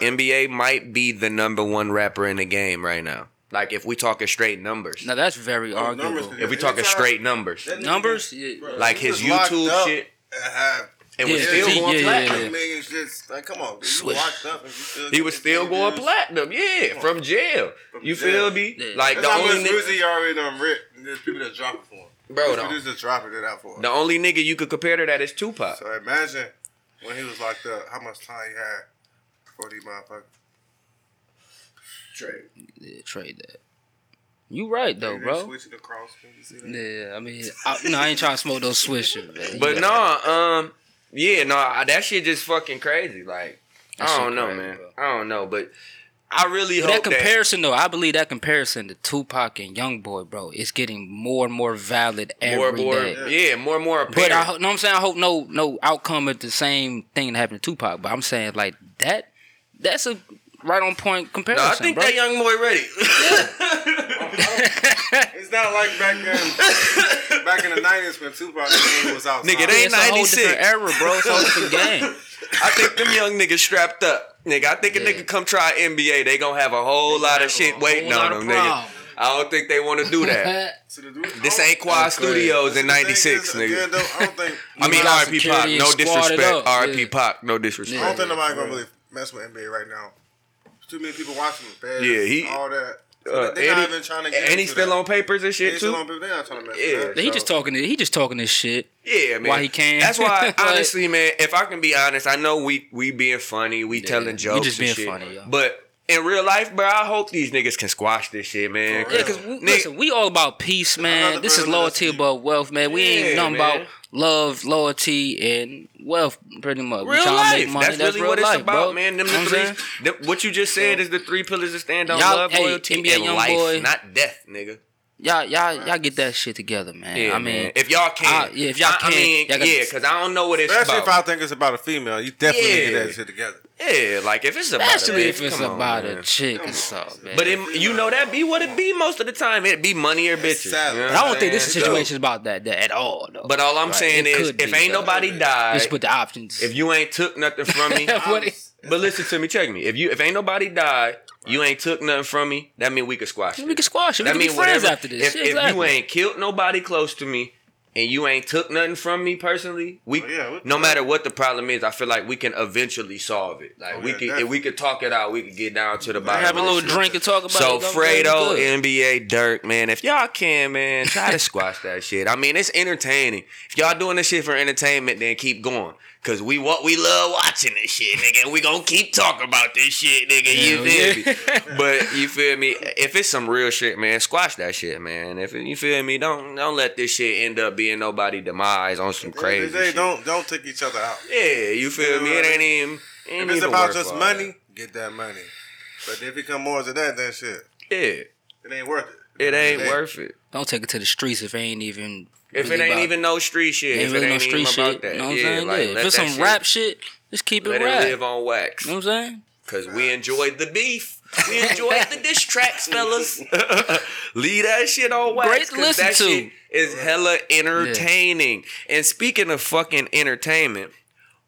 NBA might be the number one rapper in the game right now. Like if we talking straight numbers. Now that's very Oh, arguable. could- If we talking Anytime- straight numbers. Numbers? Yeah. bro, Like his YouTube up shit. and had was still yeah, going yeah, platinum. yeah. millions just like come on, dude. Locked up and you still He was still going dues. platinum, yeah, from jail. From You jail. feel me? Yeah. Like That's the how only much nigga, music you already done rip. and There's people that drop it for him. bro, There's the, producers dropping it out for him. the only nigga you could compare to that is Tupac. So imagine when he was locked up, how much time he had before these motherfucker. Trade. Yeah, trade that. You right though, They bro. Switch it across. Can you see that? Yeah, I mean, I, no, I ain't trying to smoke those swishers, man. But You no, got- um, yeah, no, I- that shit just fucking crazy. Like, That I don't know, crazy, man. bro. I don't know, but I really But hope that that. comparison, though, I believe that comparison to Tupac and YoungBoy, bro, is getting more and more valid more, every day. more, yeah, more, and more But apparent. I, know what I'm saying. I hope no no outcome of the same thing that happened to Tupac. But I'm saying like that. That's a right on point no, comparison. I think bro. that young boy ready. It's not like back in back in the nineties when Tupac was out. Nigga, it they- it's a whole 96. different era, bro. It's a whole different game. I think them young niggas strapped up. Nigga, I think a Yeah. nigga come try NBA, they gonna have a whole They lot of shit waiting on them, nigga. I don't think they want to do that. So the This ain't Quad That's. Studios in '96, nigga. again, though, I don't think. I mean, got RP Pac, security no disrespect. up, RP yeah. Pac, no disrespect. I don't think nobody gonna really mess with NBA right now. Too many people watching the fans, Yeah, he- all that. So Uh, they're not and he- even trying to get And he's still that. on papers and shit He's too. still. They're not trying to mess Yeah. that. he so- just talking. He just talking this shit. Yeah, man. Why he can. That's why, honestly, man. If I can be honest, I know we we being funny, we Yeah, telling we jokes, just and being shit. funny, yo. But in real life, bro, I hope these niggas can squash this shit, man. For Yeah, because we, Nigga- listen, we all about peace, man. This is loyalty that's- above wealth, man. We ain't nothing man. about love, loyalty, and wealth, pretty much. We Real tryna life. make money. That's, really real what it's life, about, bro. man. Them You know what three. I'm them- what you just said is the three pillars that stand on Y'all- love, hey, loyalty, NBA and young life, boy. not death, nigga. Y'all, y'all, y'all get that shit together, man. Yeah, I mean, man. if y'all can, I- yeah, if y'all I, I can, mean, y'all yeah, because I don't know what it's Especially about. if I think it's about a female, you definitely Yeah. get that shit together. Yeah, like if it's about, especially a if it's come on, about a chick or something, man. But it, you know that be what it be most of the time. It be money or bitches. sad. You know But I don't I'm think this saying? situation is about that, that at all, though. But all I'm Right, saying it is, if be, ain't though. nobody died, just put the options. if you ain't took nothing from me, but listen to me, check me. If you if ain't nobody died, you ain't took nothing from me. That mean we could squash. we this. can squash it. We That can be mean friends whatever- after this. If, Shit, if you ain't killed nobody close to me, and you ain't took nothing from me personally, we Oh, yeah, we- no matter what the problem is, I feel like we can eventually solve it. Like Oh, we yeah, could if we could talk it out, we could get down to the bottom. Have a little shit. drink and talk about So it. Don't Fredo. NBA, Durk, man, if y'all can, man, try to squash that shit. I mean, it's entertaining. If y'all doing this shit for entertainment, then keep going. Cause we what we love watching this shit, nigga. We gonna keep talking about this shit, nigga. You feel yeah. me? But you feel me? If it's some real shit, man, squash that shit, man. If it- you feel me, don't don't let this shit end up being nobody demise on some crazy They shit. don't don't take each other out. Yeah, you feel me? It ain't even. Ain't If it's even about just all money, get that money. But if it come more to that, then shit. Yeah, it ain't worth it. it ain't Yeah. worth it. Don't take it to the streets if it ain't even. If really it ain't about- even no street shit, ain't if really it no ain't street even shit. about that, You know what I'm yeah, saying? like yeah. If it's some shit- rap shit, just keep it let rap. it live on wax. You know what I'm saying? Cause we enjoyed the beef. We enjoyed the diss tracks, fellas. Leave that shit on wax. Great to listen that to. shit is hella entertaining. And speaking of fucking entertainment,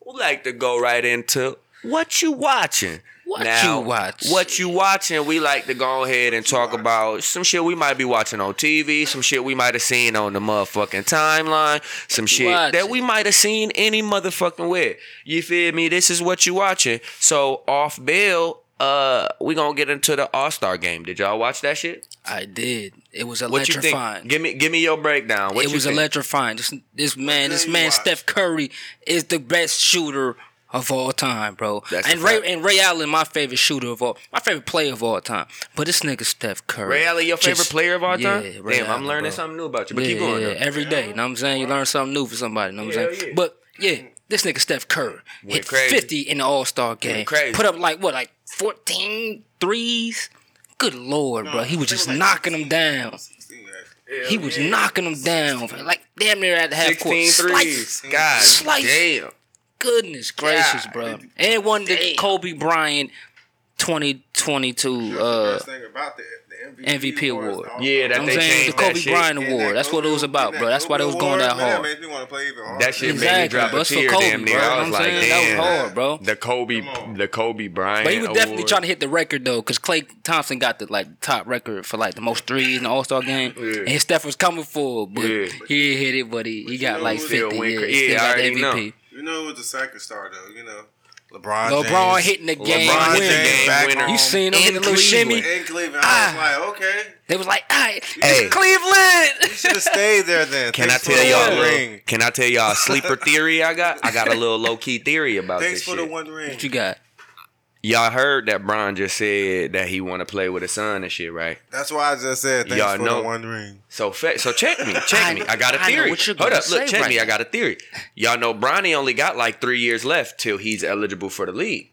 we like to go right into what you watching. What now, you watch? What you watching? We like to go ahead and talk about some shit we might be watching on TV, some shit we might have seen on the motherfucking timeline, some shit that we might have seen any motherfucking way. You feel me? This is what you watching. So off bail, uh, we gonna get into the All Star game. Did y'all watch that shit? I did. It was What you electrifying. think? Give me, give me your breakdown. What it was think? electrifying. This this man, this man. Steph Curry is the best shooter of all time, bro. That's and Ray and Ray Allen, my favorite shooter of all, my favorite player of all time. But this nigga Steph Curry, Ray Allen, your favorite just- player of all time? Yeah, Ray Damn, I'm learning bro. something new about you. But yeah, keep going. yeah, though. every day. You know what I'm saying? You learn something new for somebody. You know what I'm Hell saying? yeah. But yeah, this nigga Steph Curry Went hit crazy. 50 in the All Star game. crazy. Put up like what, like 14 threes? Good lord, bro. He was just knocking them down. He was knocking them down, like damn near at the half court. 16 Slice. God Slice. damn. Goodness gracious, God bro. And won the Kobe Bryant 2022 uh Best thing about the, the MVP, MVP award. Yeah, that I'm they saying the Kobe that shit. Bryant award. That's what it was about, bro. That's why they was going that hard. That makes me want to play even harder. Made me Exactly, drop bro. a for tear Kobe, damn near. bro. I You was know what I'm like, saying? That was hard, bro. The Kobe, the Kobe Bryant. But he was definitely award. trying to hit the record though, because Klay Thompson got the like top record for like the most threes in the All Star game, Yeah. and his Steph was coming for, but Yeah. he hit it, but he, he got like fifty. went Yeah, yeah, still I got the already know. MVP. You know, who's the second star though. You know, LeBron. LeBron James. hitting the game LeBron winner. James game back winner. You seen him In in the little Cleveland. shimmy? in Cleveland. Ah. I was like, okay, They was like, "All right, Hey. Cleveland." you should have stayed there then. Can I Thanks for tell y'all? a little- ring? Can I tell y'all a sleeper theory I got? I got a little low key theory about Thanks this for shit. the one ring. what you got? Y'all heard that Bron just said that he want to play with his son and shit, right? That's why I just said thanks Y'all for know- the one ring. So fa- so check me, check me. I got a I know theory. what you're Hold gonna up, look, check right me. I now. got a theory. Y'all know Bronny only got like three years left till he's eligible for the league.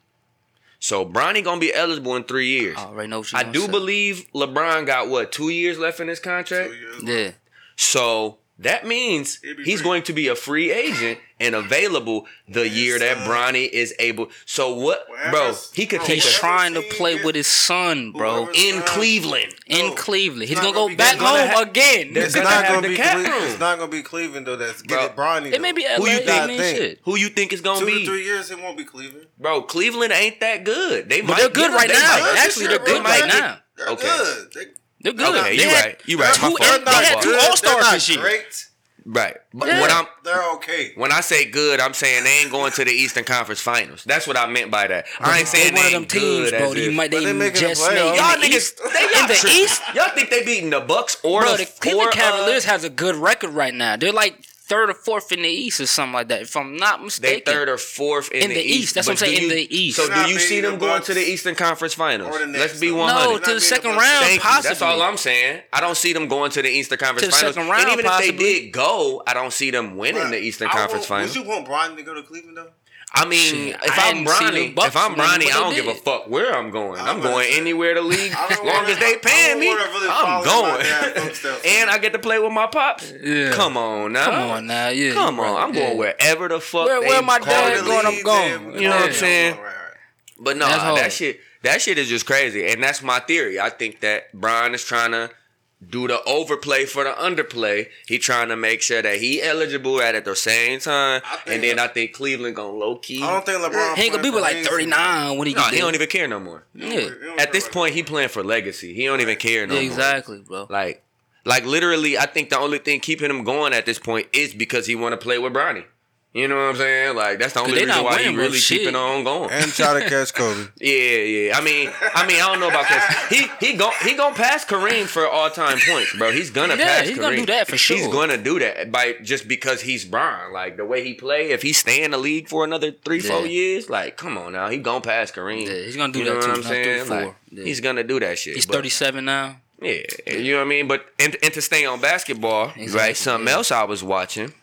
So Bronny gonna be eligible in three years. I already know what you I gonna do say. believe LeBron got what two years left in his contract. Two years Yeah, So that means He'll be he's free. going to be a free agent and available the year that son. Bronny is able. So what, bro? He could bro, take he's trying to play with his son, bro. In Cleveland. In Cleveland, he's gonna gonna go be back home ha- again. They're It's gonna not gonna the be. cap Cle- room. It's not gonna be Cleveland though. That's Bro, get it Bronny. It may be though. LA. you I think? Who you think is gonna Two be? to three years, it won't be Cleveland. Bro, Cleveland ain't that good. They But might they're good right now. Actually, they're good right get- now. They're good. They, They're good. Okay, you had right. You right. Two, My fault. and they had two. All Stars They're this year. Great. Right. But Yeah. when I'm They're okay. when I say good, I'm saying they ain't going to the Eastern Conference Finals. That's what I meant by that. I ain't saying They're one they of them ain't teams, good bro. as You if- might But they they making the just made playoffs. in Y'all the niggas, East. they in y'all the East. Y'all think they beating the Bucks or Bro, the, the Cleveland or, uh, Cavaliers has a good record right now. They're like third or fourth in the East or something like that. If I'm not They mistaken. third or fourth in, In the East. That's what I'm saying, do in the East. So do you see them the going to the Eastern Conference Finals? or the Knicks, Let's be though. one no, to the second the round, Bucks. Thank you. possibly. That's all I'm saying. I don't see them going to the Eastern Conference To the Finals. second round, and even if they did go, I don't see them winning But the Eastern I Conference want- Finals. Would you want Bronny to go to Cleveland though? I mean, Shit, if I I'm hadn't seen the Bronny, if I'm win, Bronny, I don't give a fuck where I'm going. I'm I'm gonna say- anywhere the league, as long as they I paying me. really I'm going, and I get to play with my pops. Yeah. Come on now, Come on now, yeah. come on. right, I'm going yeah. wherever the fuck Where- they where my call dad it. going, I'm going. then- You know what I'm saying? right, right. But no, that shit, that shit is just crazy, and that's my theory. I think that Brian is trying to do the overplay for the underplay. He trying to make sure that he eligible at at the same time, and then I think Cleveland gonna low key. I don't think LeBron. He gonna be with like 39 when he No, get he don't even care no more. Yeah, At this point, he playing for legacy. He don't even care no yeah, more. exactly, bro. Like, Like literally, I think the only thing keeping him going at this point is because he want to play with Bronny. You know what I'm saying? Like that's the only reason why he winning really shit. keeping on going. And try to catch Kobe. Yeah, yeah. I mean, I mean, I don't know about this. He he gon' he gonna pass Kareem for all time points, bro. He's gonna Yeah, pass. he's Kareem. gonna do that for sure. He's gonna do that by just because he's Bron. Like the way he play, if he stay in the league for another three, four years, like come on now, he gonna pass Kareem. Yeah, he's gonna do you that know too. what I'm saying? Like, Yeah. He's gonna do that shit. He's but- 37 now. yeah, you know what I mean. But and, and to stay on basketball, Exactly, right? Something yeah. else I was watching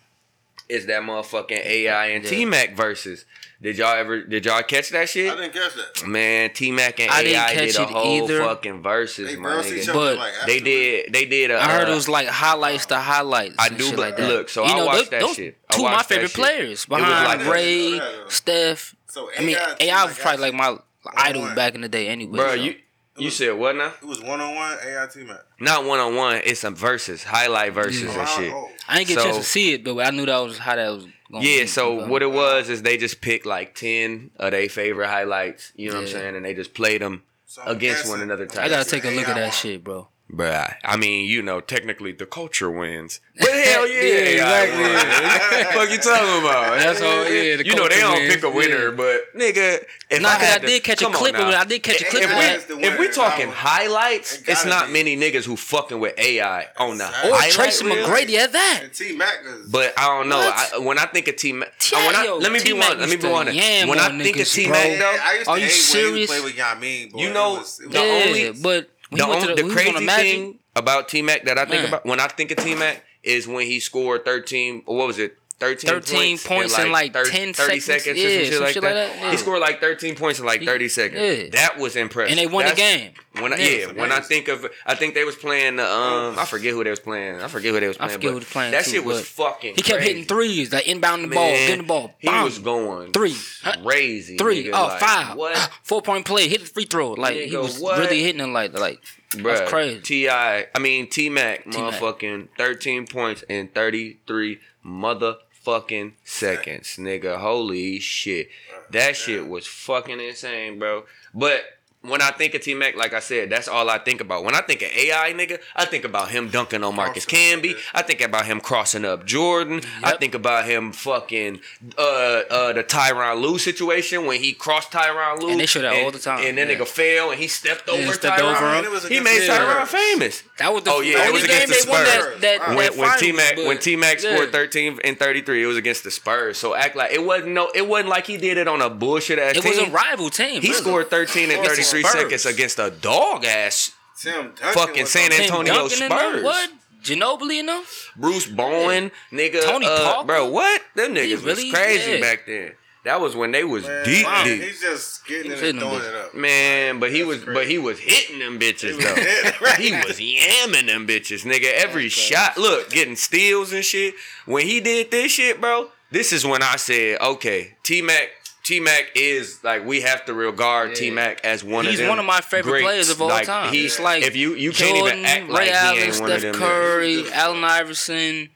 is that motherfucking AI and Yeah. T Mac versus. Did y'all ever? Did y'all catch that shit? I didn't catch that. Man, T Mac and I didn't AI catch did a it whole either. fucking verses, They my nigga. But like They did. They did. A, I heard uh, it was like highlights to highlights. I and do shit be- like that. look, so I watched that those shit. Two of my favorite shit. players It was behind like- Ray, Steph. So I mean, AI AI was probably like my idol back in the day, anyway. bro. so. You you said what now? It was one on one AI T Mac. Not one on one. It's some verses, highlight verses and oh, shit. Oh. I didn't get a chance to see it, but I knew that was how that was. going Yeah, so what it was is they just picked like ten of their favorite highlights. You know what I'm saying? And they just played them against one another. Type I gotta take a look at AI. that shit, bro. Bruh, I mean, you know, technically the culture wins. But hell yeah, Yeah, exactly. exactly. fuck you talking about? That's all- yeah, the you know they don't wins, pick a winner, yeah. but nigga, if Nah, I, 'cause I had to- did catch a clip of now. it. I did catch a clip if of we- If we talking It highlights, gotta it's not be. many niggas who fucking with AI on the Or highlight Tracy reel. McGrady at that. T Mac. But I don't know. I, when I think of T Mac, uh, T- when let me be T-Mac one. Let me be one. When I think of niggas, T. Mac though, I used to Are you hate when he serious? play with Yao Ming. Boy. You know, it was, it was the only- but when the, to the, the on crazy thing about T Mac that I think about when I think of T Mac is when he scored 13. What was it? 13, 13 points in, like, 10 30 seconds. seconds or Yeah, some shit some like shit that. like that, yeah. He scored like 13 points in like 30 seconds. yeah. That was impressive. and they won the game. When I, Yeah. yeah, when I think of, I think they was playing. the, Um, I forget who they was playing. I forget who they was I playing. forget but who was playing. That too, shit was fucking. He kept crazy. hitting threes, like inbound the ball, getting the ball. He bam. was going Three. Crazy. three, nigga, oh, like, five, What? four point play, hit the free throw. Like he was what? really hitting them like like Bruh, that's crazy. Ti, I mean T Mac, T-Mac. motherfucking thirteen points in thirty three motherfucking seconds, nigga. Holy shit, that shit was fucking insane, bro. But when I think of T Mac, like I said, that's all I think about. When I think of AI, nigga, I think about him dunking on Marcus Crossing Camby. I think about him crossing up Jordan. I think about him fucking uh uh the Tyronn Lue situation when he crossed Tyronn Lue. And they show that all the time, And then yeah. nigga fell and he stepped over stepped Tyronn. over him. And it was He made the Tyronn famous. That was the Oh yeah, only it was against the Spurs. that that, when when T Mac when T Mac yeah. scored thirteen and thirty three, it was against the Spurs. So act like it wasn't no, it wasn't like he did it on a bullshit ass It team. was a rival team. he really. scored thirteen and Against thirty the three Spurs. seconds against a dog ass fucking San on- Tim Antonio and them, Spurs. What? Ginobili and them? Bruce Bowen, nigga, Tony uh, Parker? bro, what? Them niggas really- was crazy yeah. back then. That was when they was Man, deep, wow, deep. He's just getting He's it and throwing it up. Man, but he was, crazy. but he was hitting them bitches was though. hitting, right. He was yamming them bitches, nigga. Every shot, look, getting steals and shit. When he did this shit, bro, this is when I said, okay, T Mac, T Mac is like we have to regard Yeah. T Mac as one He's of them. He's one of my favorite greats. players of all like, time. He's It's like if you you can't Jordan, even act Ray like Allen, he ain't one of Steph them. Curry, Allen Iverson.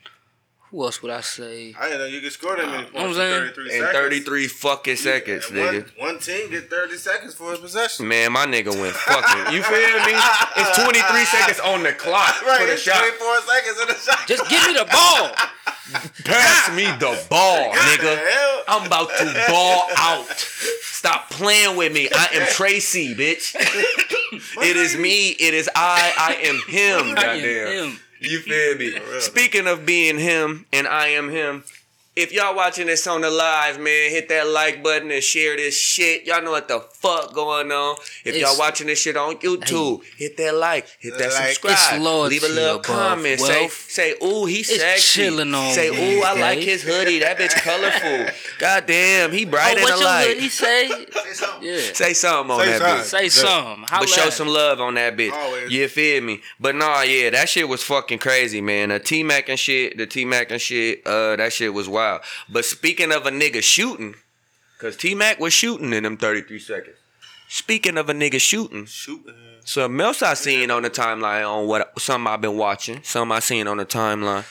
Who else would I say? I didn't know you could score that many know points what in I'm 33 in seconds. 33 fucking seconds, And nigga. One, one team get 30 seconds for his possession. Man, my nigga went fucking. You feel me? It's 23 seconds on the clock Right, for the it's shot. 24 seconds in the shot. Just give me the ball. Pass me the ball, nigga. I'm about to ball out. Stop playing with me. I am Tracy, bitch. It is me. It is I. I am him. I am Goddamn. him. You feel me? real. Speaking of being him and I am him, if y'all watching this on the live, man, hit that like button and share this shit. Y'all know what the fuck going on. If It's- y'all watching this shit on YouTube, hit that like, hit that Like. subscribe, It's leave a little above comment, say say, ooh, he's sexy. chilling on say, ooh, I like his hoodie. That bitch colorful. God damn, he bright Oh, in what the your light. hoodie say? Say something. Yeah. Say something on Say that something. bitch. Say some. Holla But show some love on that bitch. Always. You feel me? But nah, yeah, that shit was fucking crazy, man. The T Mac and shit, the T Mac and shit, uh, that shit was wild. But speaking of a nigga shooting, cause T Mac was shooting in them 33 seconds. Speaking of a nigga shooting, Shooting. something else I seen on the timeline on what something I've been watching, some I seen on the timeline.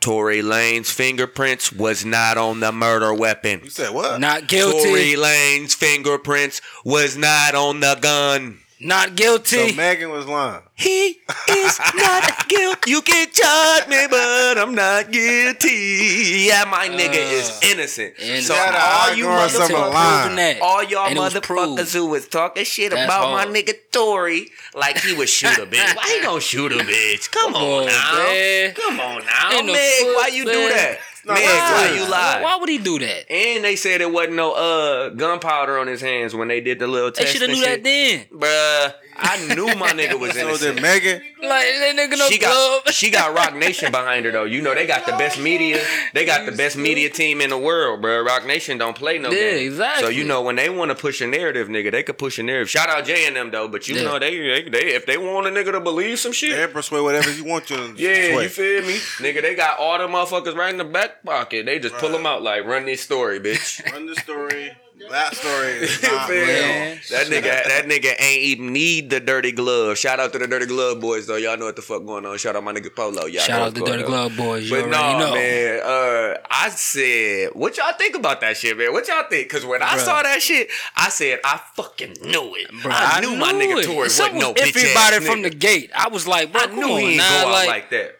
Tory Lanez fingerprints was not on the murder weapon. You said what? Not guilty. Tory Lanez fingerprints was not on the gun. Not guilty. so. Megan was lying. He is not guilty. You can charge me, but I'm not guilty. Yeah, my nigga is innocent. and so Shout all you Girl Summer motherfuckers, Line. Proving that. all y'all And motherfuckers who was talking shit That's about hard. my nigga Tory like he would shoot a bitch. Why he gonna shoot a bitch? Come, Come on, on, now. man. Come on now. Ain't no Meg, why foot, you do that? not Meg, like why you lie? Why would he do that? And they said it wasn't no uh gunpowder on his hands when they did the little test. They should have knew shit. that then. Bruh, I knew my nigga was in So innocent. did Megan. Like that nigga no she glove. got she got Roc Nation behind her though. You know they got the best media. They got the best media team in the world, bro. Roc Nation don't play no Yeah, games. exactly. So you know when they want to push a narrative, nigga, they could push a narrative. Shout out Jay and them though, but you Yeah. know they, they they if they want a nigga to believe some shit. They persuade whatever you want you to Yeah, persuade. you feel me? Nigga, they got all the motherfuckers right in the back pocket. They just pull them out like, run this story, bitch. Run the story. That story is not real. Man. That nigga, that nigga ain't even need the dirty glove. Shout out to the dirty glove boys though. Y'all know what the fuck going on. Shout out my nigga Polo. Y'all Shout out what's the Dirty on. Glove Boys. You But already no, know. man. Uh, I said, what y'all think about that shit, man? What y'all think? Because when I Bruh. saw that shit, I said, I fucking knew it. Bruh, I, knew my nigga it. Tory wasn't Something no was bitch iffy ass about it from nigga. the gate. I was like, bro, I come knew on he ain't now, go out like, like that.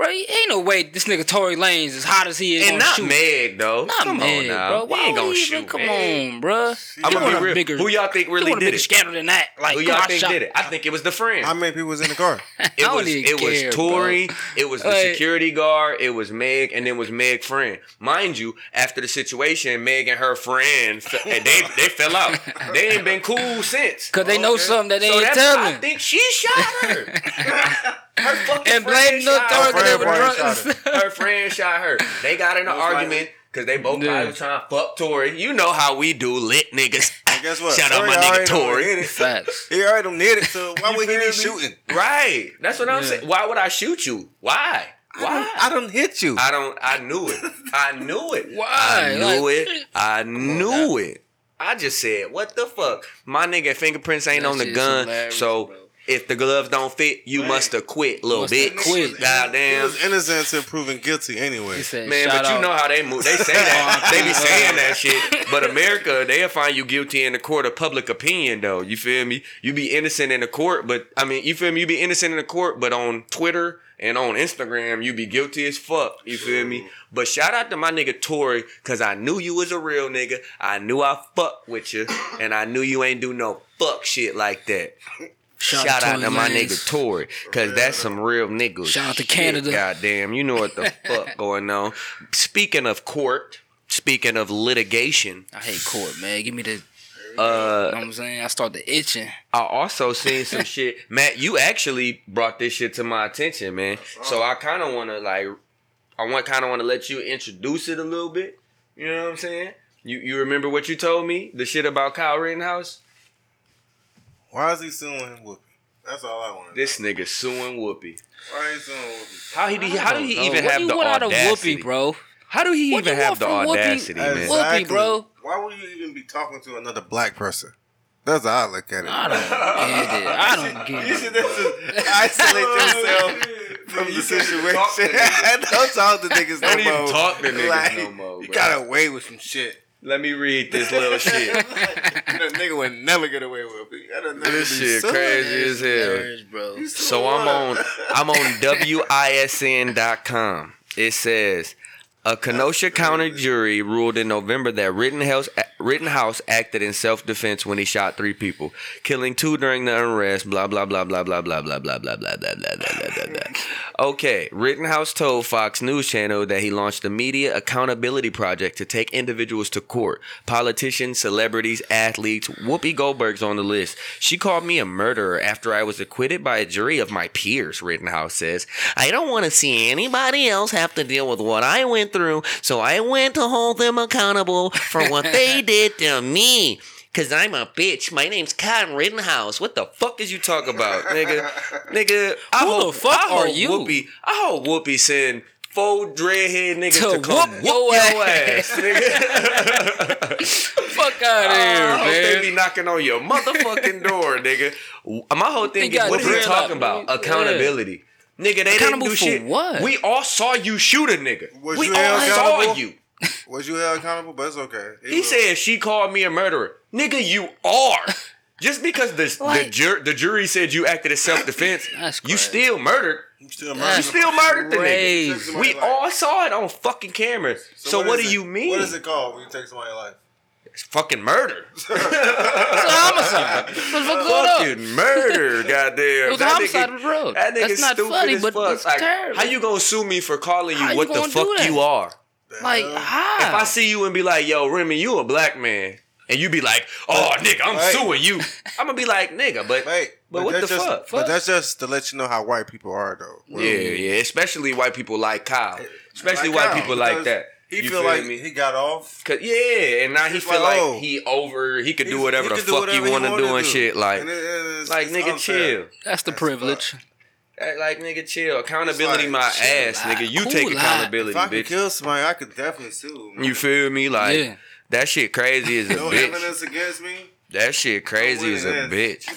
Bro, ain't no way this nigga Tory Lanez as hot as he is And gonna not shoot. Meg though. Not come Meg, on now. bro. He ain't gonna he even- shoot. Come Meg. on, bro. I'm gonna be real. bigger- Who y'all think you really want a did bigger it? scandal than that? Like, Who y'all think shot- did it? I think it was the friend. How many people was in the car? It was even it was Tory, bro. it was the Like- security guard, it was Meg, and then was Meg friend. Mind you, after the situation, Meg and her friend and they they fell out. They ain't been cool since. Cause they know Okay. something that they So ain't telling. I think she shot her. her fucking and friend blame the shot her. authority they friend were drunk. shot Her friend shot her. They got in an argument likely. because they both Yeah. probably was trying to fuck Tory. You know how we do, lit niggas. And guess what? Shout out my nigga already done Tory. it. Facts. He already done hit it, so why would he feel be shooting? Right. That's what I'm Yeah. saying. Why would I shoot you? Why? I Why? done, I done hit you. I don't. I knew it. I knew it. Why? I knew Like- it. I knew it. I just said, "What the fuck?" My nigga fingerprints ain't That on the gun, so bro. If the gloves don't fit, you must have quit, little Must have bitch. quit. He Goddamn. was innocent until proven guilty anyway. He said, Man, shout but you know how they move. They say that. Oh, they be saying that shit. But America, they'll find you guilty in the court of public opinion, though. You feel me? You be innocent in the court, but I mean, you feel me? You be innocent in the court, but on Twitter and on Instagram, you be guilty as fuck. You feel me? But shout out to my nigga Tory, cause I knew you was a real nigga. I knew I fucked with you, and I knew you ain't do no fuck shit like that. Shout, out Tory to my nigga Tory, cause that's some real niggas. Shout out to. Canada. Goddamn, you know what the fuck going on. Speaking of court, speaking of litigation, I hate court, man. Give me the. uh, you know what I'm saying? I start the itching. I also seen some shit. Matt, you actually brought this shit to my attention, man. So I kind of want to like, I want kind of want to let you introduce it a little bit. You know what I'm saying? You you remember what you told me? The shit about Kyle Rittenhouse? Why is he suing Whoopi? That's all I want. This nigga suing Whoopi. Why is he suing Whoopi? How he how do he Bro, even what have you the want out of audacity, Whoopi, bro? How do he What even have want the from Whoopi? audacity, man? Whoopi, bro. Why would you even be talking to another black person? That's how I look at it. I don't get it. I don't get You it. should just isolate yourself from the situation. Don't talk to niggas Don't no even more. talk to niggas Like, no more, You got away with some shit. Let me read this little shit. that nigga would never get away with it. That'll never This shit crazy as hell. Hilarious, bro. So I'm on? I'm on WISN.com. It says a Kenosha County jury ruled in November that Rittenhouse Rittenhouse acted in self-defense when he shot three people, killing two during the unrest. Blah blah blah blah blah blah blah blah blah blah blah blah blah blah blah blah. Okay, Rittenhouse told Fox News Channel that he launched a media accountability project to take individuals to court. Politicians, celebrities, athletes. Whoopi Goldberg's on the list. She called me a murderer after I was acquitted by a jury of my peers, Rittenhouse says. I don't want to see anybody else have to deal with what I went through, so I went to hold them accountable for what they did to me. Cause I'm a bitch. My name's Cotton Rittenhouse. What the fuck is you talking about, nigga? Nigga, I Who the fuck I hope are you? Whoopi, I hope Whoopi send four dreadhead niggas to, To come whoop whoop, your ass. ass, nigga. Fuck out of here, hope they be knocking on your motherfucking door, nigga. My whole thing is, what he dreadlock, talking about? yeah. Accountability. Nigga, they Accountable didn't do shit. what? We all saw you shoot a nigga. Was we you all held saw accountable? you. Was you held accountable? But it's okay. He said she called me a murderer. Nigga, you are. Just because the the, jur- the jury said you acted as self defense, you still murdered. You still That's You still murdered the nigga. crazy. We all saw it on fucking camera. So, what do it- you mean? What is it called when you take somebody's life? It's fucking murder. It's a homicide. What the fuck going on? murder, goddamn. It was That homicide nigga- of the road. That nigga That's not stupid funny, as but fuck. it's Like, terrible. How you gonna sue me for calling you How you what the fuck you are? Like how? If I see you and be like, yo, Remy, you a black man, and you be like, oh, nigga, I'm Hey. suing you. I'm gonna be like, nigga, but Wait, But what the just, fuck? But that's just to let you know how white people are, though. yeah, yeah, especially white people like Kyle, especially Like white Kyle, people like that. He You feel, like me? he got off. Cause yeah, and now he feel like, like oh. he over, he could do whatever he the do fuck whatever you he want to wanna do and shit. Like, And it- it's- like it's nigga, unfair. chill. That's the That's privilege. Act eh, Like nigga, chill. Accountability, like, my chill ass, out. nigga. You Cool take out. accountability, If I could bitch. kill somebody, I could definitely sue. You feel me? Like Yeah. that shit crazy as a no bitch. evidence against me. That shit crazy as a bitch.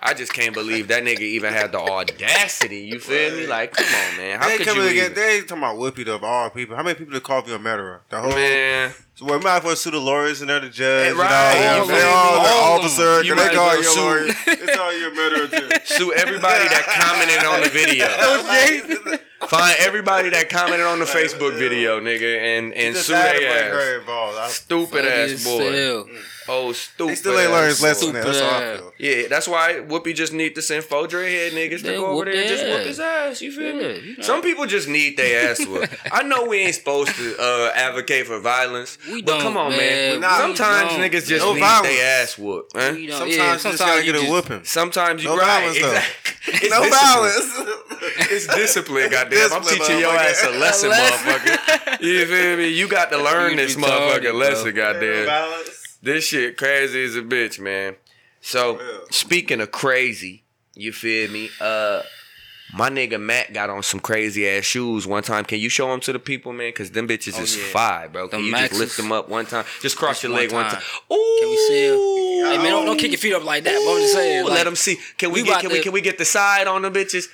I just can't believe that nigga even had the audacity. You feel me? Like, come on, man. How they could coming you again. even? They talking about Whoopi though, of all people. How many people that called you a murderer? The whole Man, So we might as well sue the lawyers and they're the judge. Eh, right, and all you them. They feel all me? the All officer. You Cause they might call as you a lawyer. It's all you a murderer too. sue everybody that commented on the video. Find everybody that commented on the Facebook video, nigga, and and sue had to their ass. her involved. I- Stupid ass as boy. Hell. Oh, stupid. They still ain't learned his ass lesson. boy. there. That's how I feel. Yeah, that's why Whoopi just need to send four dreadhead niggas to go over there and just their whoop his ass. You feel Yeah, me? you know. Some people just need their ass whooped. I know we ain't supposed to uh, advocate for violence, We but don't, come on, man. man. Nah, Sometimes we niggas just No need violence. their ass whooped. man. You know, Sometimes yeah, you just gotta sometimes get a just- whooping. Sometimes you No right. violence. Exactly. It's No discipline. violence. It's discipline, goddamn. I'm teaching your motherfucker. ass a lesson, motherfucker. You feel me? You got to learn this retarded, motherfucking lesson, goddamn. violence. This shit crazy as a bitch, man. So Yeah. speaking of crazy, you feel me? Uh my nigga Matt got on some crazy ass shoes one time. Can you show them to the people, man? Cause them bitches Oh, is yeah. fire, bro. Can Them you just lift them up one time? Just cross Just your leg one time. time. Ooh, Can we see 'em? Hey man, don't, don't kick your feet up like that. But I'm just saying, like, let them see. Can we, we get? about Can we? Can we get the side on the bitches?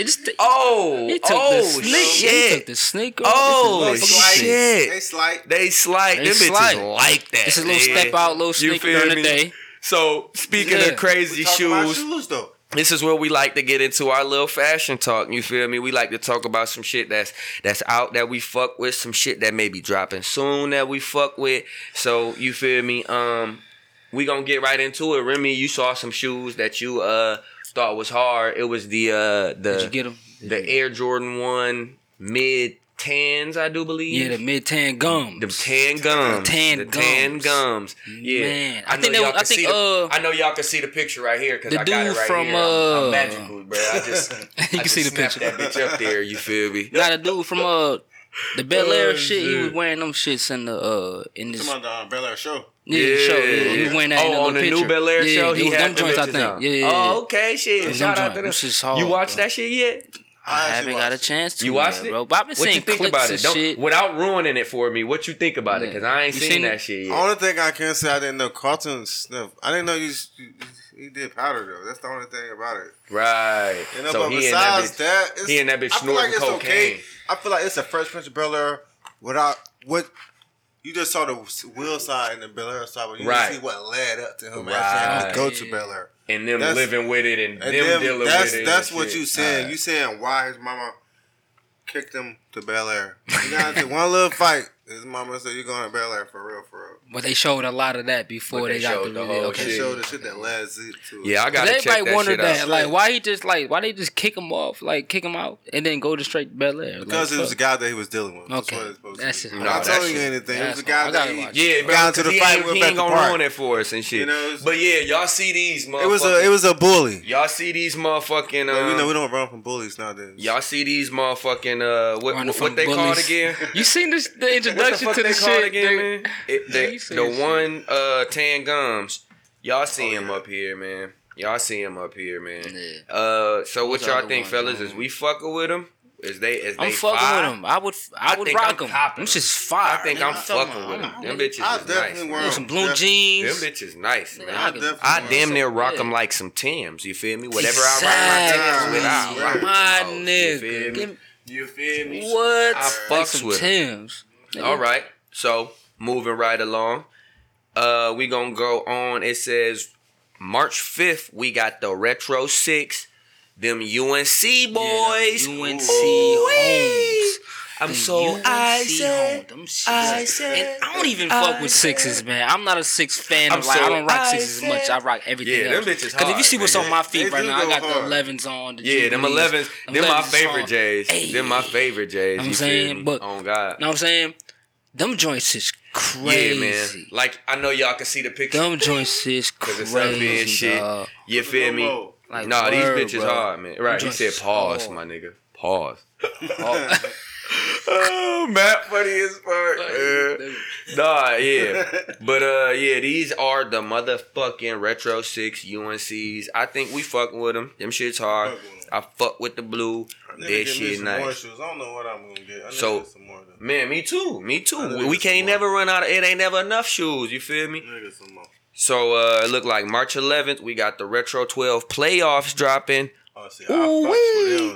It just Oh, he took oh the sneak. He shit! took the sneak. Oh, This is They motherfucking slight. shit. They slight. They slide. They Them slide. bitches like that. It's a little man. step out, little You sneaker feel during the day. So speaking Yeah. of crazy We talking about shoes, shoes though. this is where we like to get into our little fashion talk. You feel me? We like to talk about some shit that's that's out that we fuck with, some shit that may be dropping soon that we fuck with. So you feel me? Um, we gonna get right into it. Remy, you saw some shoes that you uh thought was hard. It was the uh the Did you get them? the Air Jordan One mid tens, I do believe. Yeah, the mid tan gums. The tan gums. Tan the tan gums. gums. Yeah. Man, I know think they- y'all I think, the, uh, I know y'all can see the picture right here because the I got it right from, here. I'm, I'm uh, magical, bro. I just You I can just see the snapped picture. that bitch up there. You feel me? Got a dude from uh the Bel Air Oh, shit. He was wearing them shits in the uh in this Come on, the um, Bel Air show. Yeah, the show. Yeah, he was wearing that in the Oh, on the little new picture. Bel Air yeah, show, he had them them joints, I think. on. Yeah, yeah, yeah. Oh, okay, shit. Shout out to Them them. hard, You watched bro. that shit yet? I actually haven't got a chance to. You watched yet, it, bro. But I've been What you think clips about it? Don't, shit. without ruining it for me, what you think about it? Because I ain't seen, seen that it? shit The yet. only thing I can say I didn't know Carlton sniff. I didn't know you. you- He did powder though. That's the only thing about it. Right. You uh, know, so but he and that besides bitch. that, it's, he and that bitch I feel like snorting it's okay. cocaine. I feel like it's a Fresh Prince of Bel Air without what you just saw the Will side and the Bel Air side, but you Right. didn't see what led up to him Right. actually having to go to Bel Air. and them That's- living with it and, And them then dealing that's with it. that's what shit. you saying. Alright. You saying why his mama kicked him to Bel Air. You got into one little fight. His mama said you're going to Bel Air for real, for real. But they showed a lot of that before they, they got showed the, the whole Okay. They showed the shit that led Zeke to. Yeah, I gotta check everybody that wondered shit that, out. like, why he just like, why they just kick him off, like kick him out, and then go to straight Bel Air? because like, it was the guy that he was dealing with. Okay. what That's it. I'm not telling you anything. It was the guy that he, Yeah, got into 'cause the fight with he at ain't gonna ruin it for us and shit. You know, it's- but yeah, y'all see these motherfuckers. It was a it was a bully. y'all see these motherfucking. But we Um, know we don't run from bullies nowadays. y'all see these motherfucking. Uh, what, what, they called bullies. again? You seen this, the What the introduction fuck to they the called shit, again, man? It, Yeah, the the one uh tan gums. Y'all see Oh, him yeah. up here, man. Y'all see him up here, man. Yeah. Uh, so what What's y'all think, ones, fellas? man? Is we fucking with them? Is they? Is I'm they fucking fire? with him. I would, I I would think rock I'm them. copping Them fire. I think nigga. I'm talking fucking with them. I'm- Them bitches I is nice. definitely man. wear some blue jeans. Them jeans. bitches nice, man. I I definitely I damn near rock them like some Tims. You feel me? Whatever I rock my Exactly. Tims with, I rock My nigga. feel You feel me? What? I Like fucks some with 'em. Tims. All right. So moving right along. Uh, we gonna go on. It says March fifth. We got the Retro Six. Them UNC boys. UNC Ooh-wee. Homes. I'm Them so UNC I said. home, them shits. I said. And I don't even I fuck with sixes, man. I'm not a six fan. I'm Of, like I so don't rock I sixes as much. said. I rock everything Yeah, them else. bitches Because if you hard, see what's man. on my feet They right do now, I go got hard. the 11s on. The Yeah, them Jubilees. 11s. Them Them my 11s favorite on. J's. Hey. Them my favorite J's. I'm you saying, feel me? but- on God. Know what I'm saying? Them joints is crazy. Yeah, man. Like I know y'all can see the picture. Them joints is Cause it's up here and crazy, shit. dog. You feel me? Slow-mo. Like, nah, these word, bitches bro. hard, man. Right? He Joints said is pause, hard. my nigga. Pause. oh, Matt, funny as fuck. man. Nah, yeah, but uh, yeah, these are the motherfucking retro six UNCs. I think we fucking with them. Them shits hard. Fuck with 'em. I fuck with the blue. I need That to get me shit nice. I don't know what I'm gonna get. I need So- get some more. Man, me too. Me too. We, to we get some can't never run out. Of, it ain't never enough shoes. You feel me? I need to get some more. So uh, it looked like March 11th. We got the Retro 12 playoffs dropping. Oh, see, I fucks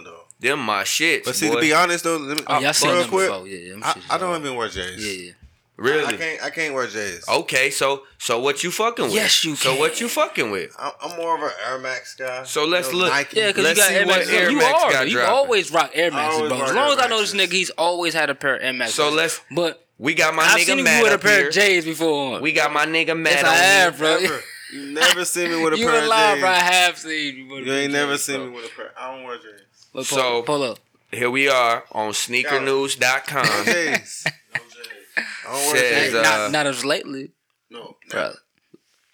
with them my shit. But see, boy. to be honest though, let me, Oh, y'all uh, seen real them quick, before? Yeah, I, I don't even wear J's. Yeah, yeah. really. I can't. I can't wear J's. Okay, so so what you fucking with? Yes, you So can. what you fucking with? I'm, I'm more of an Air Max guy. So let's You know, look. Nike. Yeah, because you got see Air what Max. Air you Max are, got you dropping. always rock Air Maxes, always bro. As long as I know this nigga, he's always had a pair of Air Maxes. So let's. But We got my I've nigga seen you Matt with a pair here. of J's before. We got my nigga Matt yes, on I have, bro. You never see me with a you pair alive, bro. I have seen you. with a You pair ain't never seen me with a pair. I don't wear J's. But So- pull, pull up. Here we are on No sneakernews.com. J's. No J's. I don't wear Says, uh, not, not as lately, no. bro.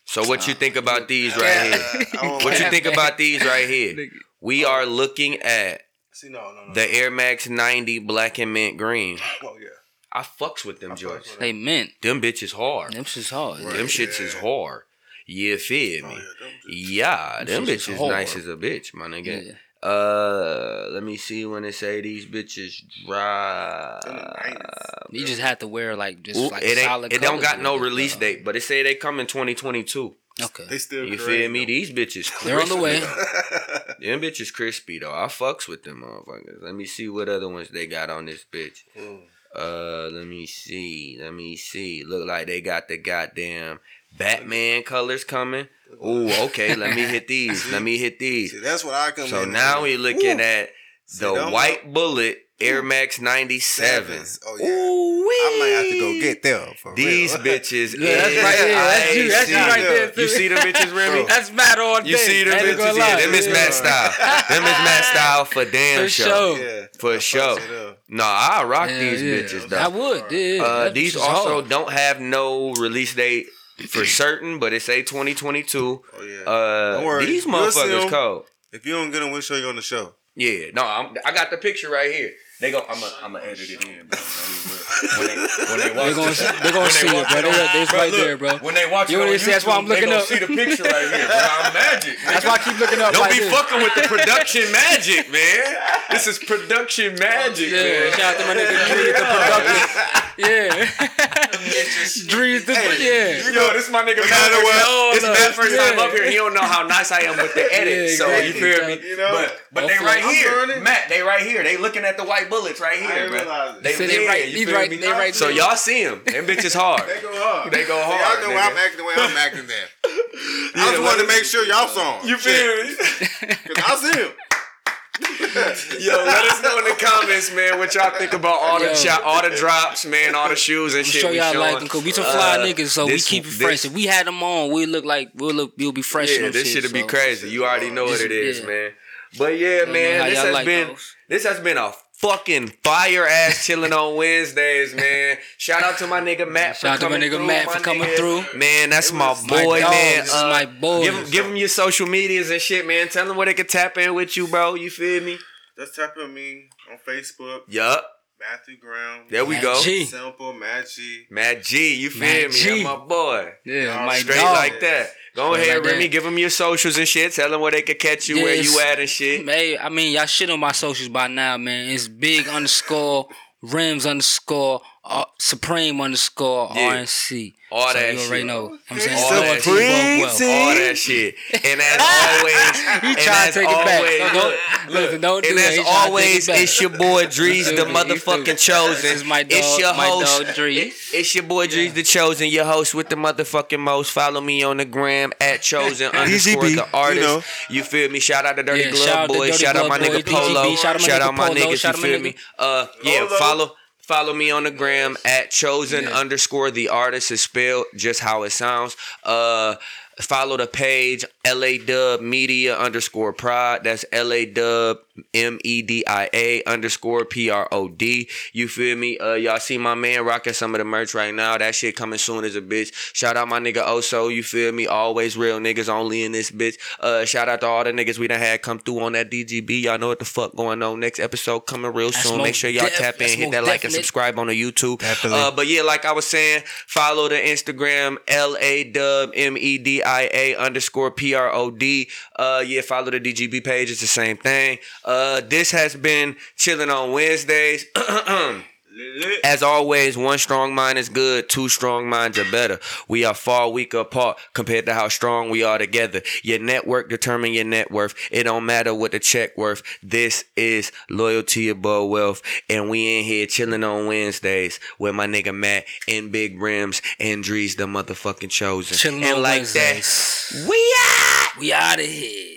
so what you think about these right Yeah, here? What you think about these right here? We are looking at See, no, no, no. the Air Max 90 black and mint green. Oh yeah. I fucks with them I joints. They mint. Them bitches hard. them shit's hard. Right. Them shits is hard. You feel Oh me? yeah. Them just- Yeah, them shits is bitches nice as a bitch, my nigga. Yeah. Uh, let me see when they say these bitches drop. Them the 90s. You just have to wear like just Ooh, like it ain't. solid. It don't got no release though. date, but it say they come in 2022. Okay. They still. You correct, feel me? though. These bitches. They're on the way. Them bitches crispy though. I fucks with them motherfuckers. Let me see what other ones they got on this bitch. Mm. Uh, let me see. Let me see. Look like they got the goddamn Batman colors coming. Ooh, okay. Let me hit these. Let me hit these. See, that's what I come So in now with. we're looking Woo. at the them white bullet Air Max 97. Oh yeah. Ooh, I might have to go get them for these real. bitches. Yeah, that's right there. That's you. That's you right there. You see the bitches, Remy? Bro. That's mad on You see the bitches? Yeah, them is Matt style. Them is Matt style for damn For sure. sure. Yeah. For I fucks sure. with. No, I rock Yeah, these yeah. bitches I would. Yeah, Uh, these also hard. don't have no release date for certain, but it say 2022. Oh yeah. Uh, Don't worry. these motherfuckers cold. if you don't get them, we'll show you on the show. Yeah, no, I'm, I got the picture right here. They go. I'm gonna I'm going to edit it in, bro. When they when they watch They gonna the- see- they gonna when see it, bro. They- they- it's Bro, right look, there, bro. When they watch You it on wanna see- that's why I'm YouTube, looking they gonna up. See the picture right here, bro. I'm magic. That's why I keep looking up. Don't like be this. fucking with the production magic, man. This is production magic, Yeah, man. shout out to my nigga Drees the production. Yeah. Drees the yeah. Yo, this is my nigga Matt. matter what- No, This no, Matt first time yeah. up here. He don't know how nice I am with the edit. Yeah, so you exactly, feel me? You know? But but they right here. Matt. They right here. They looking at the white bullets right here, bro. They, See, they yeah, right- you right- me? they right So y'all see them? Them bitches hard. They go hard. They go See, hard, I know why I'm acting the way I'm acting then. I Yeah, just wanted to make sure y'all saw him. You feel me? Because I see him. Yo, let us know in the comments, man, what y'all think about all Yo. the shot, all the drops, man, all the shoes and I'm shit. sure we y'all showing. like them because we some fly Uh, niggas, so this- we keep it this- fresh. If we had them on, we look like we'll look, we'll be fresh. Yeah, this shit, shit'll be crazy. You already know what it is, yeah. man. But yeah, man, this has like been those. this has been a fucking fire ass chilling on Wednesdays, man. Shout out to my nigga Matt for Shout out to my nigga through, Matt my for coming nigga. through. Man, that's my was my boy, man. This is uh, my boy. Give him, give him your social medias and shit, man. Tell them where they can tap in with you, bro. You feel me? Just tap on me on Facebook, Yup. Matthew Brown. There we Matt go. G. Simple, Matt G. Matt G, you feel Matt me? G. That's my boy. Yeah, Y'all my Straight dog. like that. Go Straight ahead, like that. Remy. Give them your socials and shit. Tell them where they can catch you, where you at and shit. Hey, I mean, y'all shit on my socials by now, man. It's big underscore rims underscore uh, Supreme underscore Yeah. RNC. All so that you shit. already know. I'm saying All Lord that to Supreme well. team. all that shit. And as always, He and trying to take it back. always, Don't- look, don't- listen, don't and that. as He trying to take it always, it's your boy Drees, the motherfucking chosen. This is my it's your my host. dog, Drees. It- it's your boy Drees, the chosen, your host with the motherfucking most. Follow me on the gram at chosen underscore DGB, the artist. you know. You feel me? Shout out to Dirty Yeah, Glove shout out to Boys. Shout out my nigga Boys, Polo. Shout out my nigga Polo. niggas. Shout You out my feel nigga- me? Uh, yeah, follow. Follow me on the gram at chosen Yeah. underscore the artist is spelled just how it sounds. Uh follow the page LA Dub Media underscore Prod. That's LA Dub M E D I A underscore P R O D. You feel me? Uh y'all see my man rocking some of the merch right now. That shit coming soon as a bitch. Shout out my nigga Oso, you feel me? Always real niggas only in this bitch. Uh shout out to all the niggas we done had come through on that DGB. Y'all know what the fuck going on. Next episode coming real That's soon. Make sure y'all def- tap in, hit most that like and subscribe on the YouTube. Definitely. Uh, but yeah, like I was saying, follow the Instagram L A Dub M E D I A underscore P R O D. Uh, yeah, follow the DGB page. It's the same thing. Uh, Uh, this has been chilling on Wednesdays. As always, one strong mind is good, two strong minds are better. We are far weaker apart compared to how strong we are together. Your network determine your net worth. It don't matter what the check worth. This is loyalty above wealth. And we in here chilling on Wednesdays with my nigga Matt and Big Remz and Drees the motherfucking chosen. Chilling and on like Wednesdays. that, we out. We out of here.